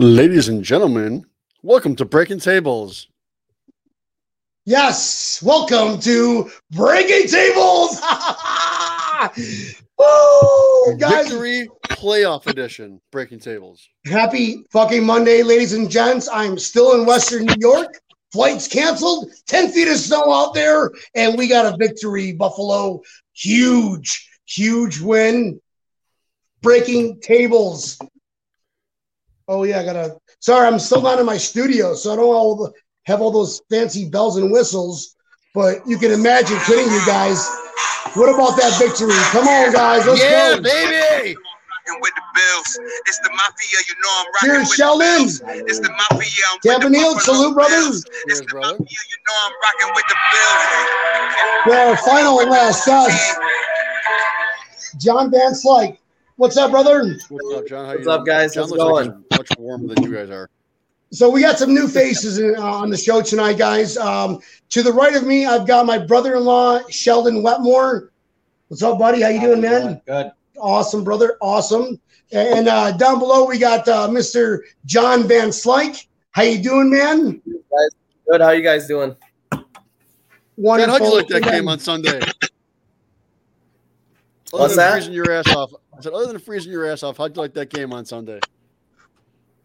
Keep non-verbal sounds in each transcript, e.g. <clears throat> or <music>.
Ladies and gentlemen, welcome to Breaking Tables. Yes, welcome to Breaking Tables. <laughs> Woo, guys! Victory Playoff Edition. Breaking Tables. Happy fucking Monday, ladies and gents. I'm still in Western New York. Flights canceled. Ten feet of snow out there, and we got a victory. Buffalo, huge, huge win. Breaking tables. Oh yeah, I gotta. Sorry, I'm still not in my studio, so I don't all the, have all those fancy bells and whistles. But you can imagine, kidding you guys. What about that victory? Come on, guys, let's yeah, go. baby. rocking with the Bills. It's the mafia, you know I'm rocking Cheers, with Sheldon. the Bills. It's the mafia, I'm Tampa with the salute, brothers. Bills. It's Cheers, the brother. mafia, you know I'm rocking with the Bills. Well, final and last touch. John Van Slyke. What's up, brother? What's up, John? How What's you up, doing? guys? John How's it looks like going? he's much warmer than you guys are. So we got some new faces in, uh, on the show tonight, guys. Um, to the right of me, I've got my brother-in-law, Sheldon Wetmore. What's up, buddy? How you doing, man? Good. Awesome, brother. Awesome. And uh, down below, we got uh, Mr. John Van Slyke. How you doing, man? Good. How you guys doing? John, Wonderful. how'd you like that game on Sunday? Other What's than that? freezing your ass off. I said, other than freezing your ass off, how'd you like that game on Sunday?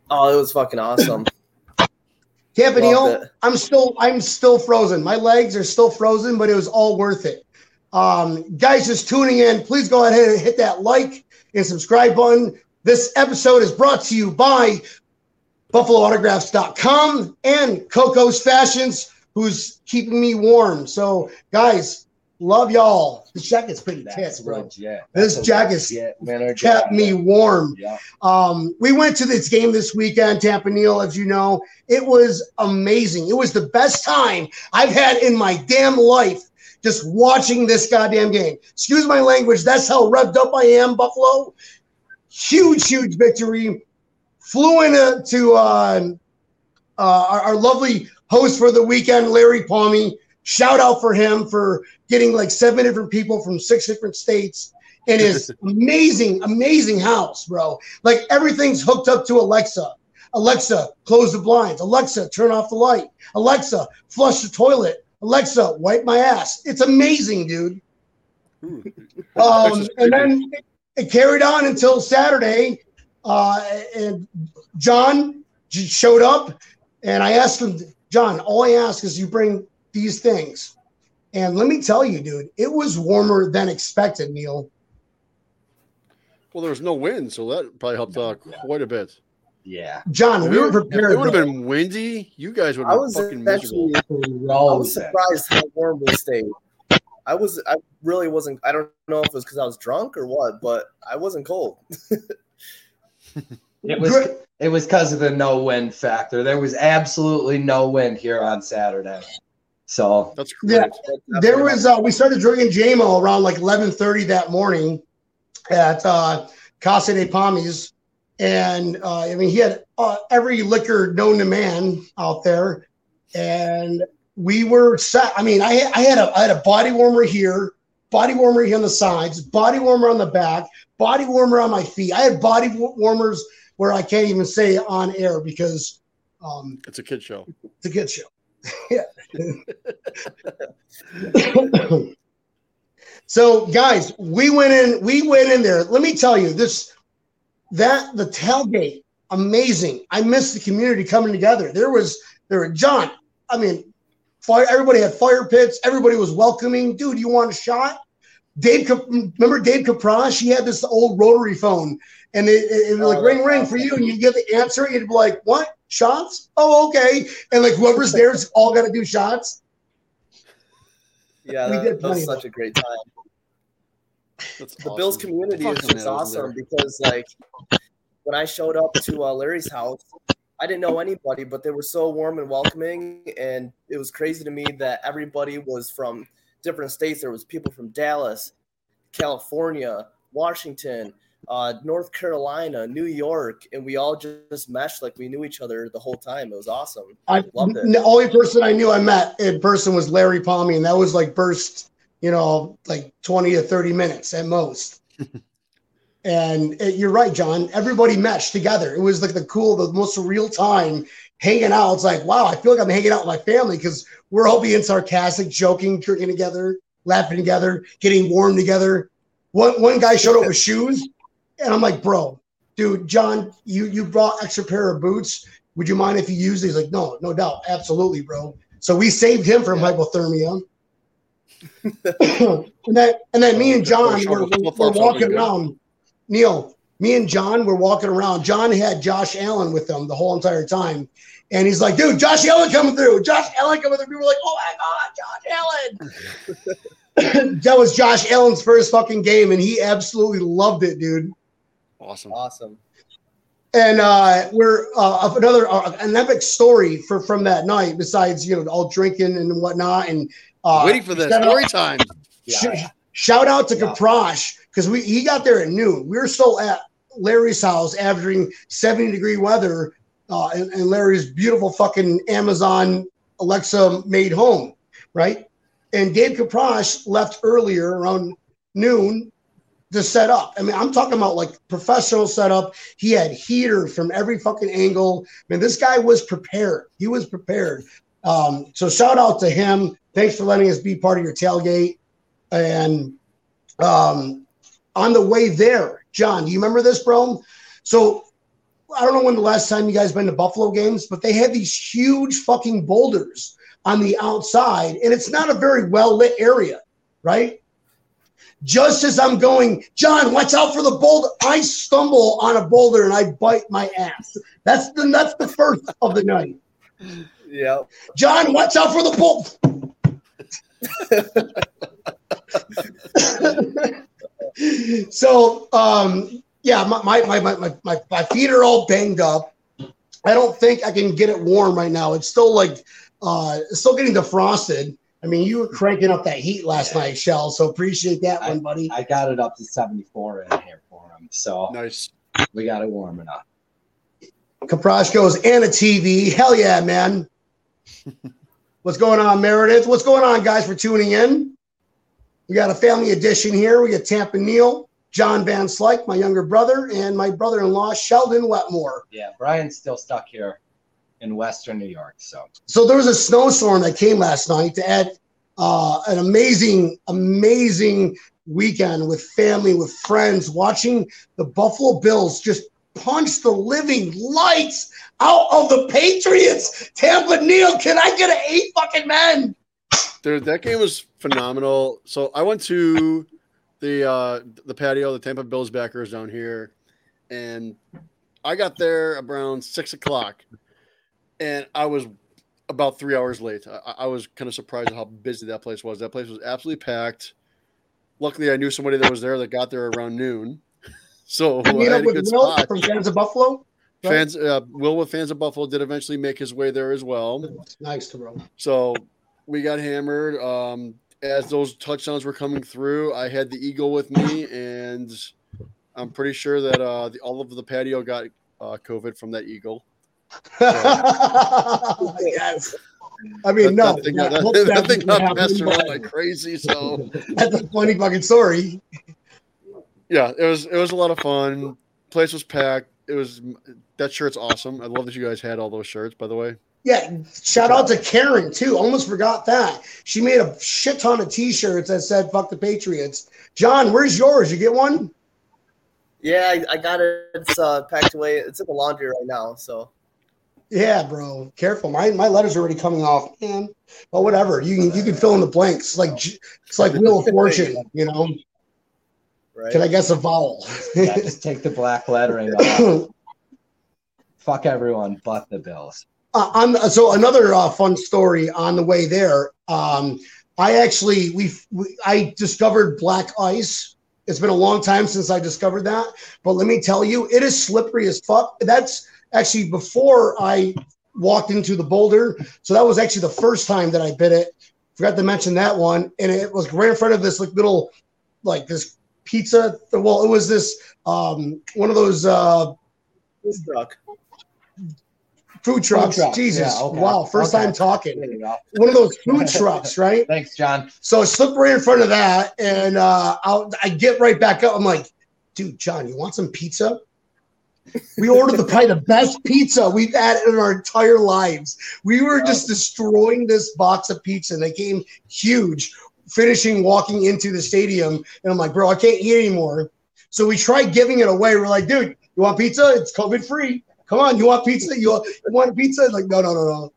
Oh, it was fucking awesome. <laughs> Tampa Neal, Loved it. I'm still I'm still frozen. My legs are still frozen, but it was all worth it. Um, guys, just tuning in, please go ahead and hit that like and subscribe button. This episode is brought to you by BuffaloAutographs.com and Coco's Fashions, who's keeping me warm. So, guys, love y'all. This jacket's pretty tits, bro. Yeah. This jacket's kept me warm. Yeah. Um, we went to this game this weekend, Tampa Neal, as you know. It was amazing. It was the best time I've had in my damn life just watching this goddamn game. Excuse my language. That's how revved up I am, Buffalo. Huge, huge victory. Flew into to uh, uh, our, our lovely host for the weekend, Larry Palmy. Shout out for him for getting like seven different people from six different states in his <laughs> amazing, amazing house, bro. Like everything's hooked up to Alexa. Alexa, close the blinds. Alexa, turn off the light. Alexa, flush the toilet. Alexa, wipe my ass. It's amazing, dude. Um, and then it, it carried on until Saturday. Uh, and John showed up, and I asked him, John, all I ask is you bring these things. And let me tell you, dude, it was warmer than expected, Neil. Well, there was no wind, so that probably helped uh, quite a bit. Yeah. John, If we were would- if prepared. it would have been windy, you guys would I have been was fucking miserable. actually, I was surprised how warm we stayed. I was, I really wasn't. I don't know if it was because I was drunk or what, but I wasn't cold. <laughs> It was it was because of the no wind factor. There was absolutely no wind here on Saturday. So That's Yeah. great. there was uh, we started drinking JMO around like 11:30 that morning at uh, Casa de Palmies, and uh, I mean he had uh, every liquor known to man out there, and we were set. I mean, I I had a I had a body warmer here, body warmer here on the sides, body warmer on the back, body warmer on my feet. I had body warmers where I can't even say on air because um, It's a kid show. it's a kid show. Yeah. <laughs> so guys, we went in, we went in there. Let me tell you, this that the tailgate, amazing. I miss the community coming together. There was there were John. I mean, fire, everybody had fire pits, everybody was welcoming. Dude, you want a shot? Dave, remember Dave Caprash? He had this old rotary phone, and it, it, it was like Oh, ring, ring for you, and you get the answer. You'd be like, "What shots? Oh, okay." And like whoever's there's all got to do shots. Yeah, We that, did that was of such a great time. That's The Bills awesome. community is just man, I awesome because, like, when I showed up to uh, Larry's house, I didn't know anybody, but they were so warm and welcoming, and it was crazy to me that everybody was from different states. There was people from Dallas, California, Washington, uh, North Carolina, New York, and we all just meshed like we knew each other the whole time. It was awesome. I Loved it. the only person I knew I met in person was Larry Palmy, and that was like burst, you know, like twenty to thirty minutes at most. <laughs> And it, you're right, John. Everybody meshed together. It was like the cool, the most real time hanging out. It's like, wow, I feel like I'm hanging out with my family because we're all being sarcastic, joking, drinking together, laughing together, getting warm together. One one guy showed up with shoes, and I'm like, bro, dude, John, you you brought extra pair of boots. Would you mind if you use these? Like, no, no doubt, absolutely, bro. So we saved him from hypothermia. <coughs> and then and then me and John were, were, were walking around. Neil, me and John were walking around. John had Josh Allen with him the whole entire time. And he's like, dude, Josh Allen coming through. Josh Allen coming through. We were like, oh my God, Josh Allen. <laughs> that was Josh Allen's first fucking game, and he absolutely loved it, dude. Awesome. Awesome. And uh, we're uh, another uh, an epic story for from that night. Besides, you know, all drinking and whatnot, and uh, Waiting for the shout out- story time. Sh- Shout out to Yeah. Kaprash because we he got there at noon. We were still at Larry's house, averaging 70 degree weather uh, in, in Larry's beautiful fucking Amazon Alexa made home, right? And Gabe Kaprash left earlier around noon to set up. I mean, I'm talking about like professional setup. He had heater from every fucking angle. I mean, this guy was prepared. He was prepared. Um, so shout out to him. Thanks for letting us be part of your tailgate. And um, on the way there, John, do you remember this, bro? So I don't know when the last time you guys been to Buffalo games, but they had these huge fucking boulders on the outside, and it's not a very well lit area, right? Just as I'm going, John, watch out for the boulder. I stumble on a boulder and I bite my ass. That's the that's the first of the night. Yeah. John, watch out for the boulder. <laughs> so um yeah my my, my my my my feet are all banged up i don't think i can get it warm right now it's still like uh it's still getting defrosted i mean you were cranking up that heat last night shell so appreciate that one buddy. I got it up to 74 in here for him. So Nice. we got it warming up. Kaprash goes and a tv hell yeah man. <laughs> What's going on meredith? What's going on guys for tuning in? We got a family edition here. We got tampa neil john van slyke my younger brother and my brother-in-law sheldon wetmore. Yeah, Brian's still stuck here in Western New York. So So there was a snowstorm that came last night to add uh, an amazing, amazing weekend with family, with friends, watching the Buffalo Bills just punch the living lights out of the Patriots. Tampa Neil, can I get an eight fucking men? Dude, that game was phenomenal. So I went to the uh the patio, the Tampa Bills backers down here, and I got there around six o'clock, and I was about three hours late. I, I was kind of surprised at how busy that place was. That place was absolutely packed. Luckily, I knew somebody that was there that got there around noon, <laughs> so I meet I up had a with good Will spot. from Fans of Buffalo. right? Fans, uh, Will with fans of Buffalo did eventually make his way there as well. Nice to bro. So we got hammered. Um, as those touchdowns were coming through, I had the eagle with me, and I'm pretty sure that uh, the, all of the patio got uh, COVID from that eagle. Yes. I mean, no. that, thing yeah, got, hope that, that thing got happen, around like crazy. So That's a funny fucking story. yeah, it was it was a lot of fun. Place was packed. It was that shirt's awesome. I love that you guys had all those shirts. By the way, Yeah, shout out to Karen too. Almost forgot that. She made a shit ton of t-shirts that said "fuck the Patriots." John, where's yours? You get one? Yeah, I, I got it. It's uh, packed away. It's in the laundry right now. So Yeah, bro. Careful. My my letters already coming off, man. But whatever. You can you can fill in the blanks. It's like it's like Wheel of <laughs> Fortune, you know. right. Can I guess a vowel? yeah, just take the black lettering <laughs> off. Fuck everyone but the Bills. uh, on so another uh, fun story on the way there. Um, I actually we, we I discovered black ice. It's been a long time since I discovered that, but let me tell you, it is slippery as fuck. That's actually before I walked into the boulder. So that was actually the first time that I bit it. Forgot to mention that one, and it was right in front of this like little, like this pizza. Well, it was this um, one of those uh, Food truck. food trucks. trucks, Jesus, yeah, okay, wow! First okay. time talking. There you go. one of those food <laughs> trucks, right? Thanks, John. So I slip right in front of that, and uh, I'll, I get right back up. I'm like, dude, John, you want some pizza? We ordered the probably the best pizza we've had in our entire lives. We were just destroying this box of pizza, and they came huge. Finishing walking into the stadium, and I'm like, bro, I can't eat anymore. So we tried giving it away. We're like, dude, you want pizza? It's COVID free. Come on, you want pizza? You want, you want pizza? Like, no, no, no, no.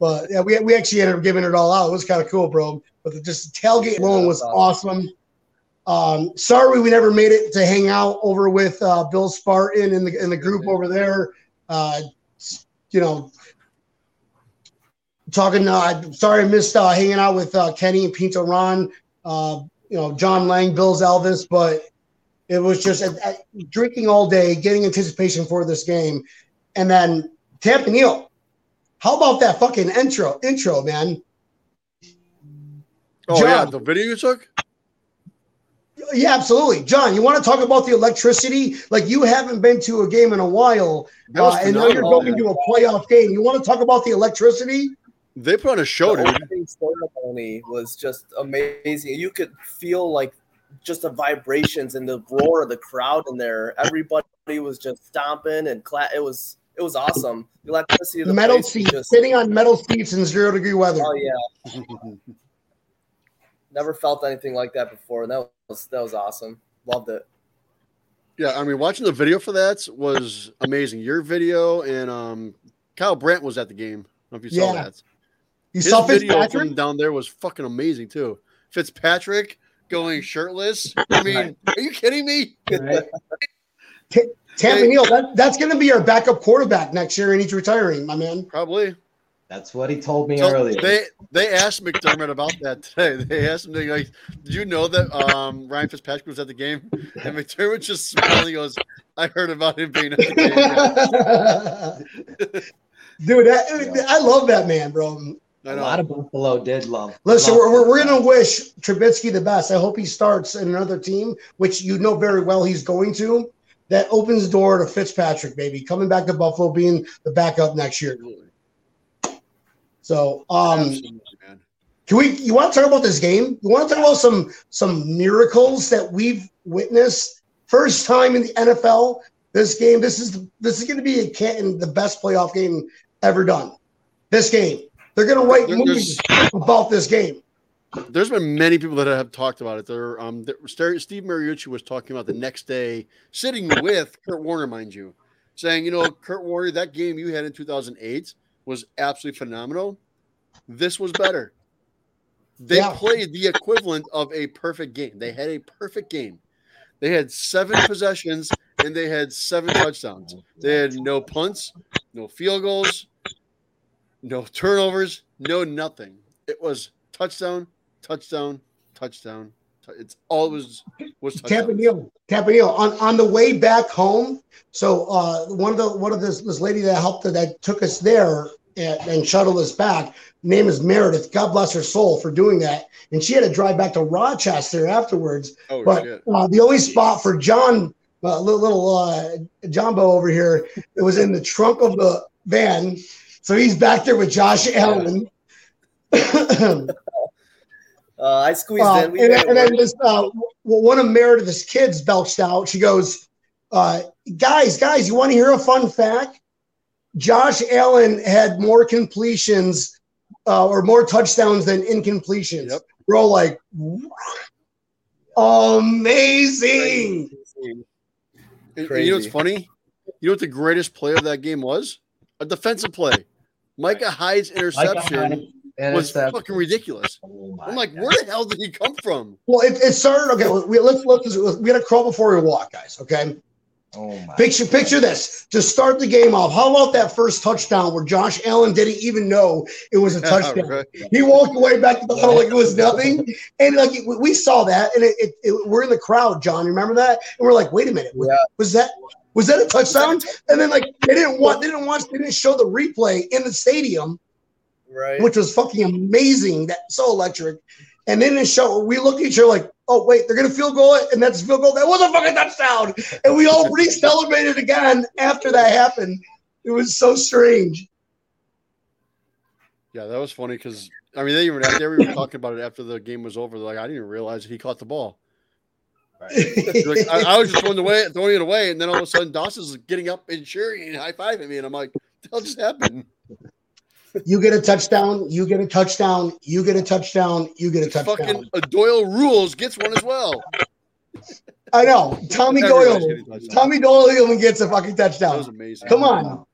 But yeah, we, we actually ended up giving it all out. It was kind of cool, bro. But the, just the tailgate alone was awesome. Um, sorry we never made it to hang out over with uh, Bill Spartan in the in the group over there. Uh, you know, talking. Uh, sorry I missed uh, hanging out with uh, Kenny and Pinto Ron. Uh, you know, John Lang, Bill's Elvis, but it was just uh, uh, drinking all day, getting anticipation for this game, and then Tampa Neal. How about that fucking intro? Intro, man. Oh John. yeah, the video you took. Yeah, absolutely. John, you want to talk about the electricity? Like you haven't been to a game in a while, uh, and now you're going to a playoff game. You want to talk about the electricity? They put on a show, the dude. opening ceremony was just amazing. You could feel like just the vibrations and the roar of the crowd in there. Everybody was just stomping and cla- it was it was awesome. The electricity of the metal seats, just sitting on metal seats in zero degree weather. oh yeah. <laughs> Never felt anything like that before. That was that was awesome. Loved it. Yeah, I mean, watching the video for that was amazing. Your video and um, Kyle Brandt was at the game. I don't know if you saw Yeah. that. you His saw video Fitzpatrick? from down there was fucking amazing too. Fitzpatrick going shirtless. I mean, are you kidding me? Right? <laughs> Tampa Hey. Neal, that, that's going to be our backup quarterback next year, and he's retiring, my man. Probably. That's what he told me So earlier. they they asked McDermott about that today. <laughs> They asked him, they like, "Did you know that um, Ryan Fitzpatrick was at the game?" And <laughs> McDermott just smiled. He goes, "I heard about him being at the game." <laughs> Dude, that, I love that man, bro. A lot of Buffalo did love. Listen, love we're, we're, we're going to wish Trubisky the best. I hope he starts in another team, which you know very well he's going to. That opens the door to Fitzpatrick, baby, coming back to Buffalo, being the backup next year. So, um, can we? You want to talk about this game? You want to talk about some some miracles that we've witnessed? First time in the NFL, this game. This is this is going to be a Canton the best playoff game ever done. This game, they're going to write There- movies about this game. There's been many people that have talked about it. There, um, there, Steve Steve Mariucci was talking about the next day, sitting with Kurt Warner, mind you, saying, you know, Kurt Warner, that game you had in 2008 was absolutely phenomenal. This was better. They Yeah. played the equivalent of a perfect game. They had a perfect game. They had seven possessions and they had seven touchdowns. They had no punts, no field goals, no turnovers, no nothing. It was touchdown, touchdown, touchdown. It's always was was Tampa touchdown. Tampa Neal. On on the way back home, so uh, one of the one of this this lady that helped that took us there and, and shuttled us back. Name is Meredith. God bless her soul for doing that. And she had to drive back to Rochester afterwards. Oh but uh, the only spot for John, uh, little, little uh, Jumbo over here, it was in the trunk of the van. So he's back there with Josh Allen. <clears throat> <laughs> Uh, I squeezed Uh, in. and, then, it and then this, uh, well, one of Meredith's kids belched out. She goes, uh, "Guys, guys, you want to hear a fun fact? Josh Allen had more completions uh, or more touchdowns than incompletions." Yep. We're all like, "Amazing!" And- and you know what's funny? You know what the greatest play of that game was? A defensive play. Micah Hyde's interception was fucking ridiculous. Oh I'm like, where the hell did he come from? Well, it, it started. Okay, we, let's let's we got to crawl before we walk, guys. Okay. Oh my Picture picture this to start the game off. How about that first touchdown where Josh Allen didn't even know it was a <laughs> touchdown? Right. He walked away back to the huddle like it was nothing, and like we- we saw that, and it, it, it- we're in the crowd, John. Remember that? And we're like, wait a minute, was, Yeah. was that was that a touchdown? And then like they didn't want they didn't watch they didn't show the replay in the stadium, right. which was fucking amazing. That so electric. And in the show, we look at each other like, oh wait, they're gonna field goal it, and that's field goal. That was a fucking touchdown. And we all <laughs> re-celebrated again after that happened. It was so strange. Yeah, that was funny because I mean they even they were talking about it after the game was over. They're like, I didn't even realize he caught the ball. Like, I, I was just throwing, away, throwing it away, and then all of a sudden Dawson's getting up and cheering and high fiving me, and I'm like, "That just happened?" You get a touchdown. You get a touchdown. You get a touchdown. You get a touchdown. Fucking Doyle rules gets one as well. I know. Tommy Doyle. Tommy Doyle even gets a fucking touchdown. That was touchdown. amazing. Come on.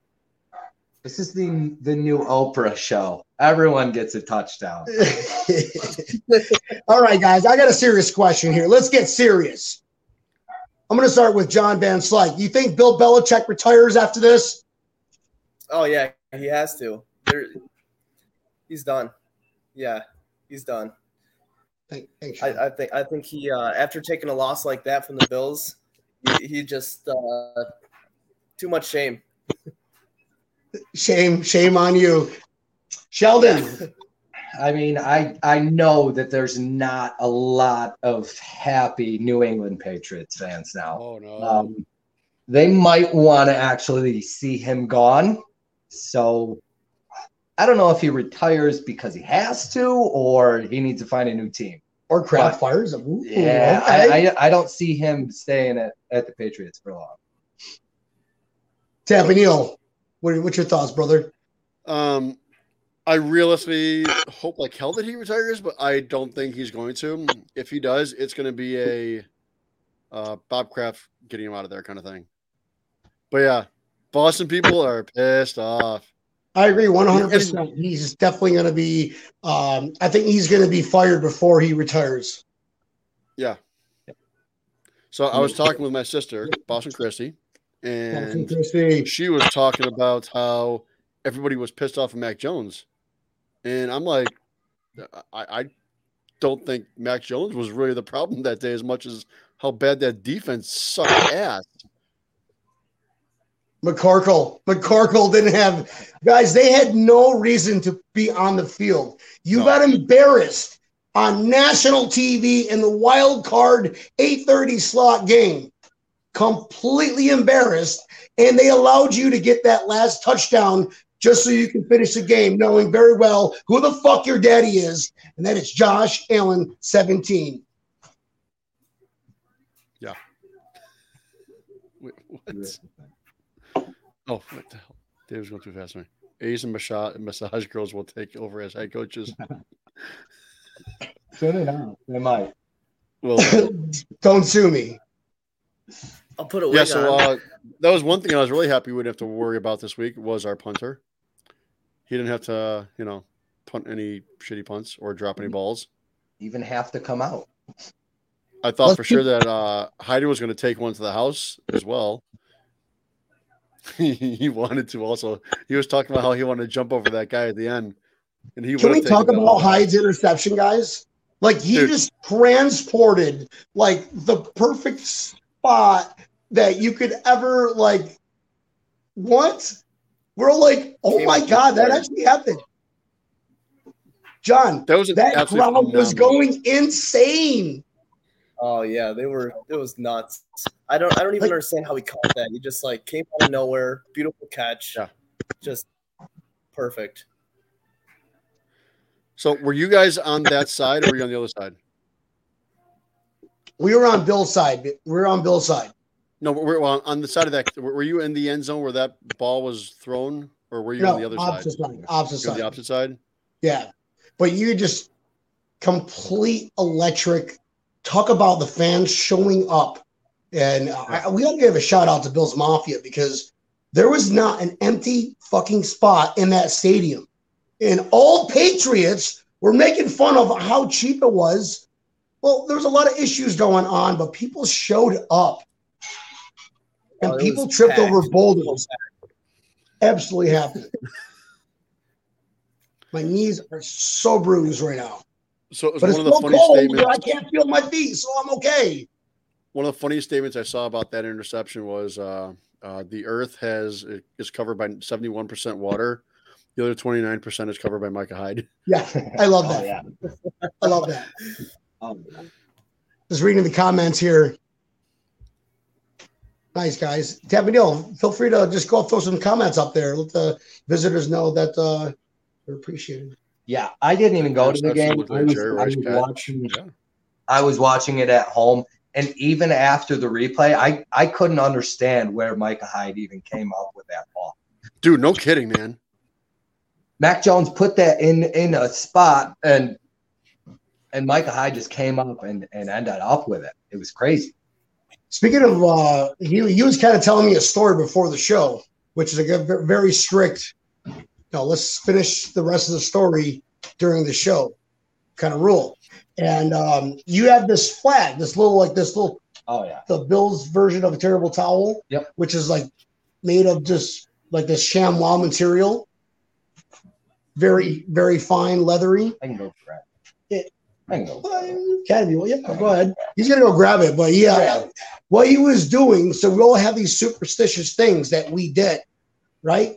This is the the new Oprah show. Everyone gets a touchdown. <laughs> All right, guys. I got a serious question here. Let's get serious. I'm going to start with John Van Slyke. You think Bill Belichick retires after this? Oh yeah, he has to. There, he's done. Yeah, he's done. Thank, thanks, Sean. I, I think I think he uh, after taking a loss like that from the Bills, he, he just uh, too much shame. shame, shame on you, Sheldon. I mean, I I know that there's not a lot of happy New England Patriots fans now. Oh no. Um, they might want to actually see him gone. So I don't know if he retires because he has to or he needs to find a new team. Or crowd But- fires. Ooh, Yeah, okay. I, I, I don't see him staying at, at the Patriots for long. Tampa Neal, what, what's your thoughts, brother? Um, I realistically hope like hell that he retires, but I don't think he's going to. If he does, it's going to be a uh, Bob Kraft getting him out of there kind of thing. But yeah, Boston people are pissed off. I agree 100%. He's definitely going to be, um, I think he's going to be fired before he retires. Yeah. So I was talking with my sister, Boston Christie, and Christie. she was talking about how everybody was pissed off of Mac Jones, and I'm like, I, I don't think Mac Jones was really the problem that day as much as how bad that defense sucked ass. McCorkle. McCorkle didn't have guys. They had no reason to be on the field. You No. got embarrassed on national TV in the wild card 8:30 slot game. Completely embarrassed, and they allowed you to get that last touchdown just so you can finish the game, knowing very well who the fuck your daddy is, and that is Josh Allen, 17. Wait, what? Oh, what the hell? Dave's going too fast for me. Asian massage, massage girls will take over as head coaches. <laughs> Soon enough, they might. Well, <coughs> Don't sue me. I'll put it. yeah. So on. uh, that was one thing I was really happy we didn't have to worry about this week was our punter. He didn't have to, you know, punt any shitty punts or drop any balls. Even have to come out. I thought Let's for sure that uh, Heidi was going to take one to the house as well. <laughs> he wanted to also. He was talking about how he wanted to jump over that guy at the end, and he. Can we talk about one. Hyde's interception, guys? Like he Dude. just transported like the perfect spot that you could ever like. What? We're like, oh my god, that actually happened. John, That was that crowd was going insane. Oh yeah, they were. It was nuts. I don't. I don't even Like- understand how he caught that. He just like came out of nowhere. Beautiful catch. Yeah. Just perfect. So, were you guys on that side, or were you on the other side? We were on Bill's side. We were on Bill's side. No, we're well, on the side of that. Were were you in the end zone where that ball was thrown, or were you No, on the other side? opposite side. Opposite You're side. the opposite side. Yeah. But you just complete electric. Talk about the fans showing up. And I, we got to give a shout out to Bills Mafia because there was not an empty fucking spot in that stadium. And all Patriots were making fun of how cheap it was. Well, there was a lot of issues going on, but people showed up. Oh, and Oh, people tripped packed. over boulders. Absolutely happened. My knees are so bruised right now. So it was But one it's of the so funniest cold statements. where I can't feel my feet, so I'm okay. One of the funniest statements I saw about that interception was uh, uh, the Earth has is covered by seventy one percent water. The other twenty nine percent is covered by Micah Hyde. Yeah, I love Oh, that. yeah. I love that. Um, <laughs> Just reading the comments here. Nice guys. Tabanil, feel free to just go throw some comments up there. Let the visitors know that uh, they're appreciated. Yeah, I didn't even go to the game. I was, I was watching. Yeah. I was watching it at home, And even after the replay, I, I couldn't understand where Micah Hyde even came up with that ball. Dude, no kidding, man. Mac Jones put that in in a spot and and Micah Hyde just came up and, and ended up with it. It was crazy. Speaking of, uh, he, he was kind of telling me a story before the show, which is a good- very strict. No, let's finish the rest of the story during the show, kind of rule. And um, you have this flag, this little like this little Oh yeah. the Bills version of a terrible towel, Yep. which is like made of just like this ShamWow material, very very fine, leathery. I can go grab it. I can go. Uh, Can be, well, yeah, go ahead. He's gonna go grab it, but yeah, what he was doing. So we all have these superstitious things that we did, right?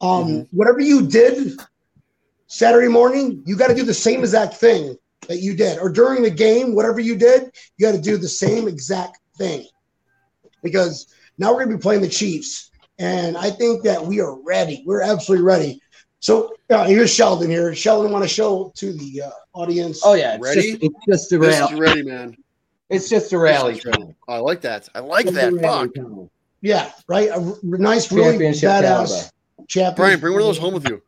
Um, whatever you did Saturday morning, you got to do the same exact thing that you did, or during the game, whatever you did, you got to do the same exact thing, because now we're gonna be playing the Chiefs, and I think that we are ready. We're absolutely ready. So uh, here's Sheldon here. Sheldon, want to show to the uh, audience? Oh yeah, it's Ready? just it's just a rally. ready, man. It's just a rally. This is ready. I like that. I like that. Fuck. Yeah, right. A r- nice, really Championship badass caliber. Brian, bring one of those home with you.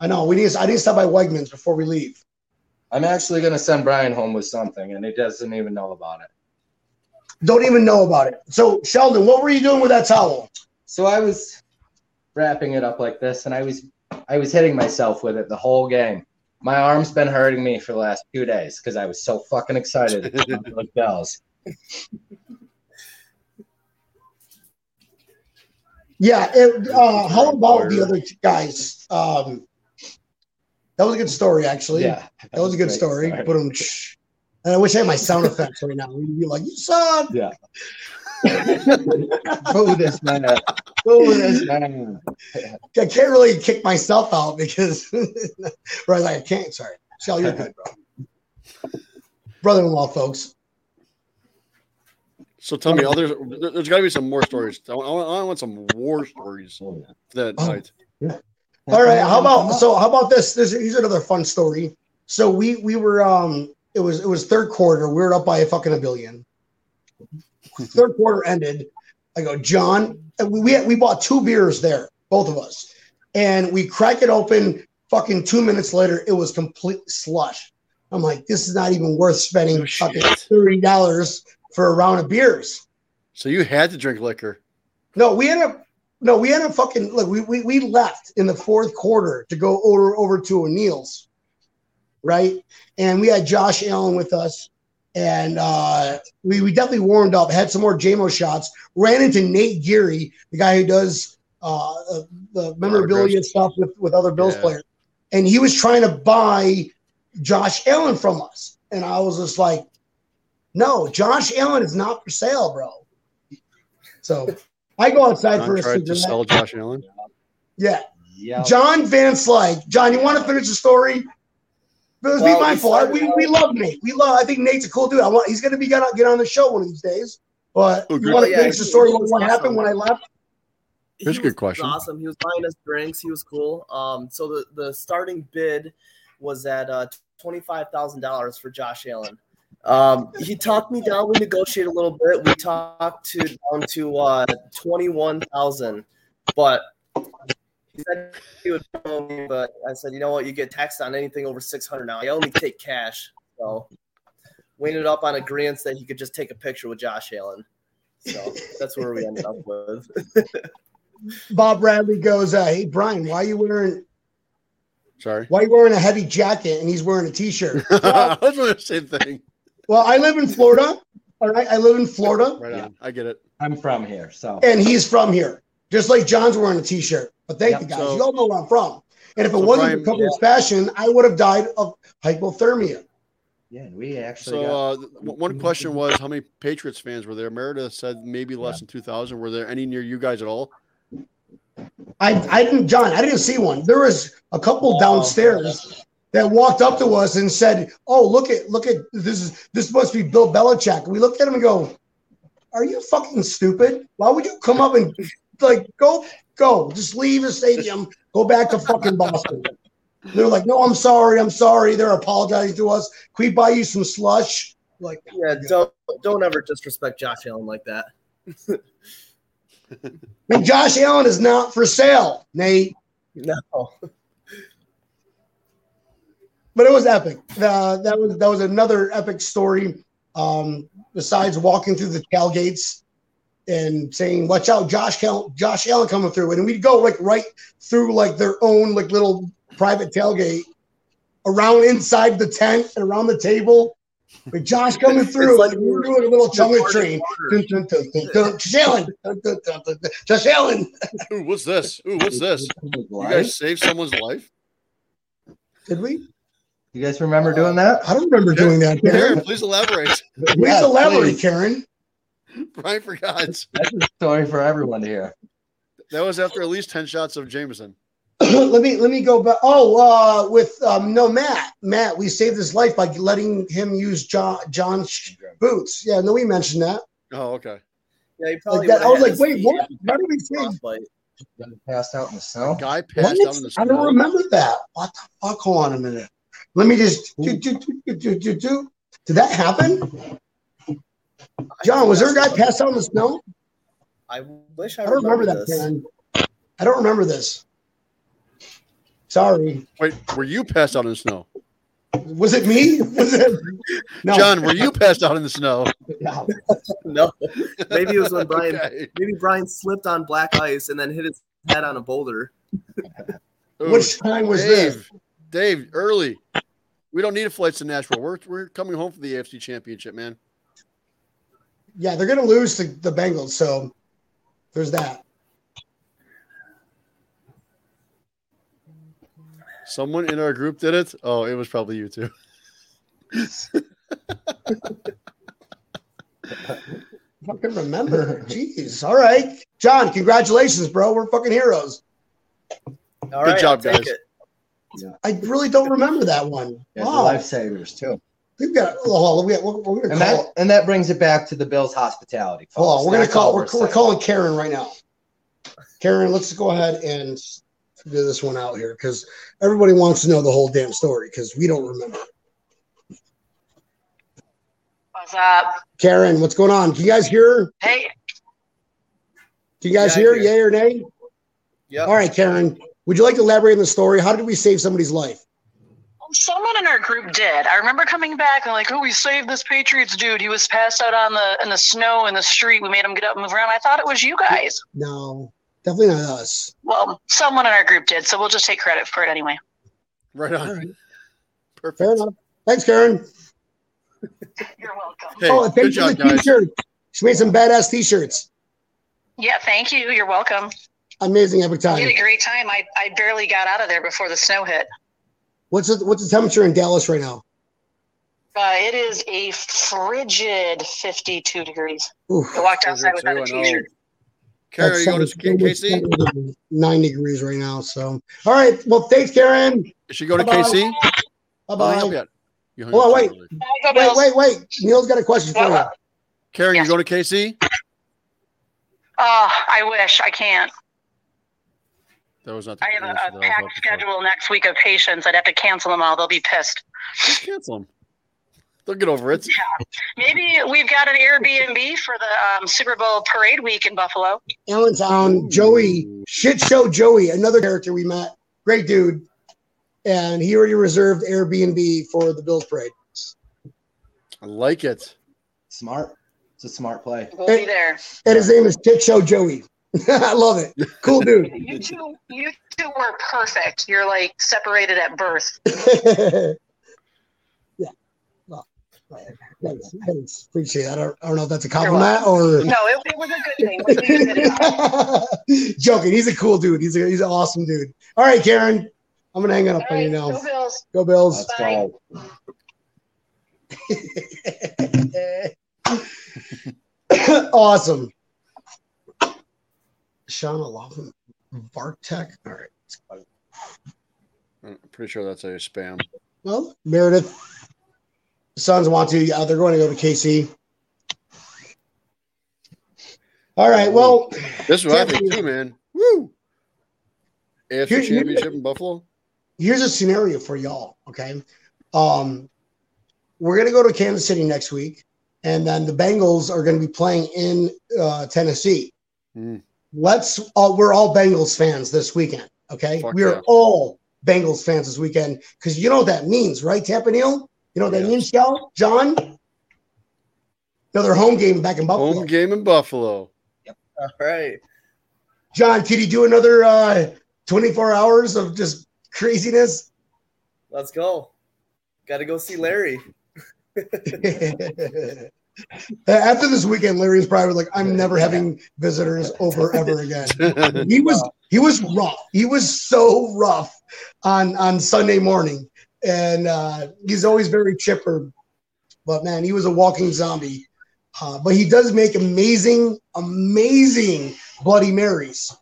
I know. We need. I need to stop by Wegmans before we leave. I'm actually gonna send Brian home with something, and he doesn't even know about it. Don't even know about it. So, Sheldon, what were you doing with that towel? So I was wrapping it up like this, and I was I was hitting myself with it the whole game. My arm's been hurting me for the last two days because I was so fucking excited about the bells. Yeah. It, uh, how about the other guys? Um, that was a good story, actually. Yeah, that was a good story. Put them. And I wish I had my sound effects right now. We'd be like, "You suck." Yeah. <laughs> Boo this man. Boo this man. I can't really kick myself out because, <laughs> right? I can't. Sorry, Shell, you're good, bro. Brother-in-law, folks. So tell me, others. there- There's got to be some more stories. I want, I want- some war stories that Oh. night. All right. How about so? How about this? This here's another fun story. So we we were um it was it was third quarter. We were up by a fucking a billion. Third quarter ended. I go, John. and We we, had, we bought two beers there, both of us, and we crack it open. Fucking two minutes later, it was completely slush. I'm like, this is not even worth spending Oh, fucking shit. thirty dollars for a round of beers. So you had to drink liquor. No, we ended up no, we ended up fucking look, we, we we left in the fourth quarter to go over over to O'Neill's, right? And we had Josh Allen with us, and uh we, we definitely warmed up, had some more JMO shots, ran into Nate Geary, the guy who does uh the memorabilia stuff with, with other Bills Yeah. players. And he was trying to buy Josh Allen from us. And I was just like, no, Josh Allen is not for sale, bro. So I go outside for a tried to sell Josh Allen. Yeah. Yeah. John Van Slyke. John, you want to finish the story? But be Well, we mindful. I- We, we love Nate. We love. I think Nate's a cool dude. I want. He's going to be get on, get on the show one of these days. But Oh, you want to Yeah, finish the story? he What, was what happened when I left? Here's a good question. Awesome. He was buying us drinks. He was cool. Um, so the, the starting bid was at uh, twenty five thousand dollars for Josh Allen. Um, he talked me down. We negotiated a little bit. We talked to down to uh, twenty one thousand, but he said he would phone me. But I said, you know what? You get taxed on anything over six hundred now. I only take cash, so we ended up on agreements that he could just take a picture with Josh Allen. So that's where we ended up with. <laughs> Bob Bradley goes, uh, "Hey Brian, why are you wearing Sorry. why are you wearing a heavy jacket and he's wearing a t-shirt?" <laughs> I was doing the same thing. Well, I live in Florida. All right, I live in Florida, Right Yeah. on. I get it. I'm from here, so and he's from here, just like John's wearing a t-shirt. But thank Yep. you guys. So- you all know where I'm from. And if it So wasn't Brian- for Couples Fashion, I would have died of hypothermia. yeah, we actually So got uh, one question was how many Patriots fans were there? Meredith said maybe less than two thousand. Were there any near you guys at all? I, I didn't, John, I didn't see one. There was a couple Oh, downstairs that walked up to us and said, "Oh, look at, look at this is this must be Bill Belichick." We looked at him and go, "Are you fucking stupid? Why would you come up and like go, go, just leave the stadium, go back to fucking Boston?" They're like, "No, I'm sorry, I'm sorry." They're apologizing to us. Can we buy you some slush? Like, Yeah, don't don't ever disrespect Josh Allen like that. <laughs> and Josh Allen is not for sale, Nate. <laughs> No. But it was epic. Uh, that was that was another epic story. Um, besides walking through the tailgates and saying, "Watch out, Josh Cal- Josh Allen coming through," and we'd go like right through like their own like little private tailgate around inside the tent and around the table. With Josh coming through, It's like like we were doing a little chunga train. Josh Allen. Josh Allen. Ooh, what's this? Ooh, what's this? <laughs> You guys saved someone's life? Did we? You guys remember doing that? I don't remember doing that. Karen, Karen. please elaborate. Please Yes, elaborate, please. Karen. Brian forgot. That's a story for everyone to hear. That was after at least 10 shots of Jameson. <clears throat> let me let me go back. Oh, uh, with um, no Matt. Matt, we saved his life by letting him use John John's boots. Yeah, no, we mentioned that. Oh, okay. Yeah, he probably Like that. I was like, wait, his what? feet How did we save? frostbite. Passed out in the snow. Guy passed What? out in the I don't remember that. What the fuck? Hold on a minute. Let me just do, do, do, do, do, do, do. Did that happen? John, was there a guy passed out in the snow? I wish I, I don't remember that, this. Karen. I don't remember this. Sorry. Wait, were you passed out in the snow? Was it me? Was it? <laughs> No. John, were you passed out in the snow? No. <laughs> No, maybe it was when Brian. <laughs> Okay. Maybe Brian slipped on black ice and then hit his head on a boulder. Ooh, Which time was this? Dave, Dave, early. We don't need a flight to Nashville. We're, we're coming home for the AFC Championship, man. Yeah, they're going to lose to the Bengals. So there's that. Someone in our group did it. Oh, it was probably you too. <laughs> I fucking remember. Jeez. All right. John, congratulations, bro. We're fucking heroes. All right, Good job, I'll take guys. it. I really don't remember that one. Yeah, Wow. lifesavers too. We've got, oh, we, we're, we're going to And call. that and that brings it back to the Bills' hospitality. Hold on. We're going to That's call. all We're, we're calling Karen right now. Karen, let's go ahead and do this one out here because everybody wants to know the whole damn story because we don't remember. What's up? Karen, what's going on? Can you guys hear? Hey, Can you guys Yeah, hear? hear. Yay or nay? Yep. All right, Karen. Would you like to elaborate on the story? How did we save somebody's life? someone in our group did. I remember coming back and like, oh, we saved this Patriots dude. He was passed out on the in the snow in the street. We made him get up and move around. I thought it was you guys. No, definitely not us. Well, someone in our group did, so we'll just take credit for it anyway. Right on. Perfect. Fair enough. Thanks, Karen. <laughs> You're welcome. Hey, oh, and good thanks for job, the guys. t-shirt. She made some badass t-shirts. Yeah, thank you. You're welcome. Amazing every We time. had a great time. I, I barely got out of there before the snow hit. What's the, what's the temperature in Dallas right now? Uh, it is a frigid 52 degrees. Oof. I walked outside Frigid without a too, I know. t-shirt. Karen, you going to seven- KC? seven degrees, Nine degrees right now. So, all right. Well, thanks, Karen. Is she going to Bye-bye. KC? Bye Oh, hang up bye. yet. You hung Hold up on, wait. early. Wait, wait, wait. Neil's got a question for you. Uh, Karen, Yes. you going to KC? Oh, I wish I can't. That was not the I have answer a, that I a was packed hoping for. schedule next week of patients. I'd have to cancel them all. They'll be pissed. Just cancel them. They'll get over it. Yeah. Maybe we've got an Airbnb for the um, Super Bowl parade week in Buffalo. Allentown, Joey, shit show Joey, another character we met. Great dude. And he already reserved Airbnb for the Bills parade. I like it. Smart. It's a smart play. We'll Hey. be there. And his name is Shit Show Joey. <laughs> I love it. Cool dude. <laughs> You two, you two were perfect. You're like separated at birth. <laughs> yeah. Well, thanks, thanks. Appreciate that. I don't, I don't know if that's a compliment or No, it, it was a good thing. We joking. He's a cool dude. He's a, he's an awesome dude. All right, Karen. I'm gonna hang it up All on you right, now. go Bills. Go Bills. Bye. awesome. Shauna Laughlin, Vartech. All right. let's go. I'm pretty sure that's a spam. Well, Meredith, the Suns want to. Yeah, they're going to go to KC. All right. Well, This is what I think too, man. Woo! AFC Here- here- Championship in Buffalo. here's a scenario for y'all. Okay. Um, we're going to go to Kansas City next week, and then the Bengals are going to be playing in uh, Tennessee. Mm. Let's all we're all Bengals fans this weekend. Okay, Fuck we are yeah. all Bengals fans this weekend because you know what that means, right, Tampa Neil? You know what that Yeah. means, Scout? John? Another home game back in Buffalo. Home game in Buffalo. Yep. All right. John, can you do another uh, 24 hours of just craziness? Let's go. Got to go see Larry. <laughs> <laughs> <laughs> After this weekend, Larry's probably like, I'm never having visitors over ever again. <laughs> He was he was rough. He was so rough on on Sunday morning, and uh, he's always very chipper. But man, he was a walking zombie. Uh, but he does make amazing, amazing Bloody Marys.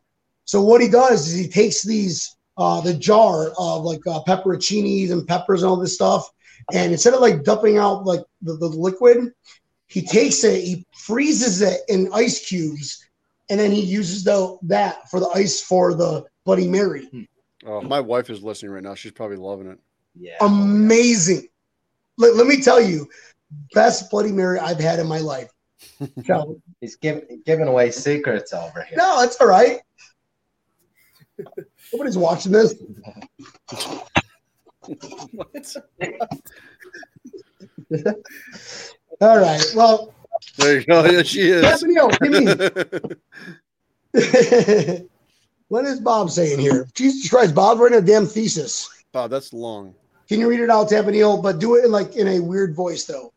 So what he does is he takes these uh, the jar of like uh, pepperoncinis and peppers and all this stuff, and instead of like dumping out like the, the liquid, he takes it, he freezes it in ice cubes, and then he uses the that for the ice for the Bloody Mary. Hmm. oh, my wife is listening right now. She's probably loving it. Yeah. Amazing. Let, let me tell you, best Bloody Mary I've had in my life. <laughs> So, He's giving giving away secrets over here. no, it's all right. Nobody's watching this. <laughs> <laughs> All right. Well, There you go. Yeah, she is. Gabrielle, give me. <laughs> what is Bob saying here? Jesus Christ, Bob writing a damn thesis. Bob, that's long. Can you read it out, Tampa Neil? But do it in like in a weird voice though.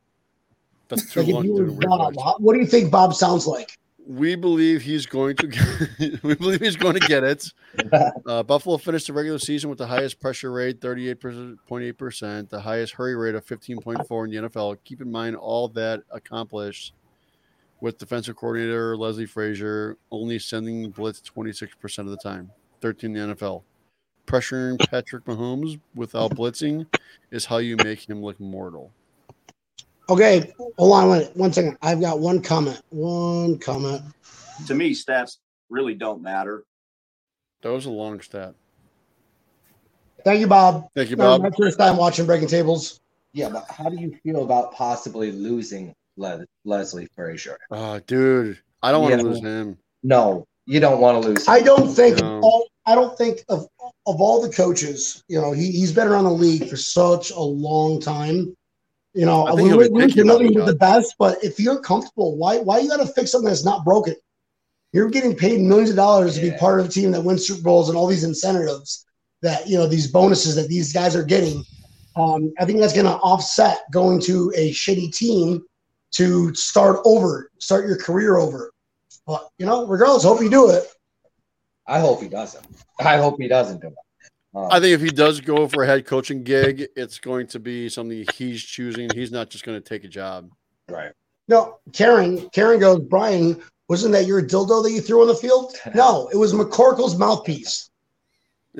That's too Like long. you to were do a weird Bob, what do you think Bob sounds like? We believe he's going to. Get, <laughs> we believe he's going to get it. <laughs> Uh, Buffalo finished the regular season with the highest pressure rate, thirty-eight point eight percent, the highest hurry rate of fifteen point four in the NFL. Keep in mind all that accomplished with defensive coordinator Leslie Frazier only sending blitz twenty six percent of the time, thirteen in the NFL. Pressuring Patrick Mahomes without blitzing is how you make him look mortal. Okay, hold on one, one second. I've got one comment. One comment. to me, stats really don't matter. That was a long stat. Thank you, Bob. Thank you, Bob. My first time watching Breaking Tables. Yeah, but how do you feel about possibly losing Le- Leslie Frazier? Ah, dude, I don't want to lose him. No, you don't want to lose. I don't think No. all, I don't think of of all the coaches, you know, he, he's been around the league for such a long time. You know, I think we he'll be we picky we know the best, but if you're comfortable, why why you got to fix something that's not broken? You're getting paid millions of dollars to be part of a team that wins Super Bowls and all these incentives that you know these bonuses that these guys are getting. Um, I think that's going to offset going to a shitty team to start over, start your career over. But you know, regardless, hope you do it. I hope he doesn't. I hope he doesn't do it. Um, I think if he does go for a head coaching gig, it's going to be something he's choosing. He's not just going to take a job. right. No, Karen. Karen goes, Brian, wasn't that your dildo that you threw on the field? <laughs> No, it was McCorkle's mouthpiece. <laughs>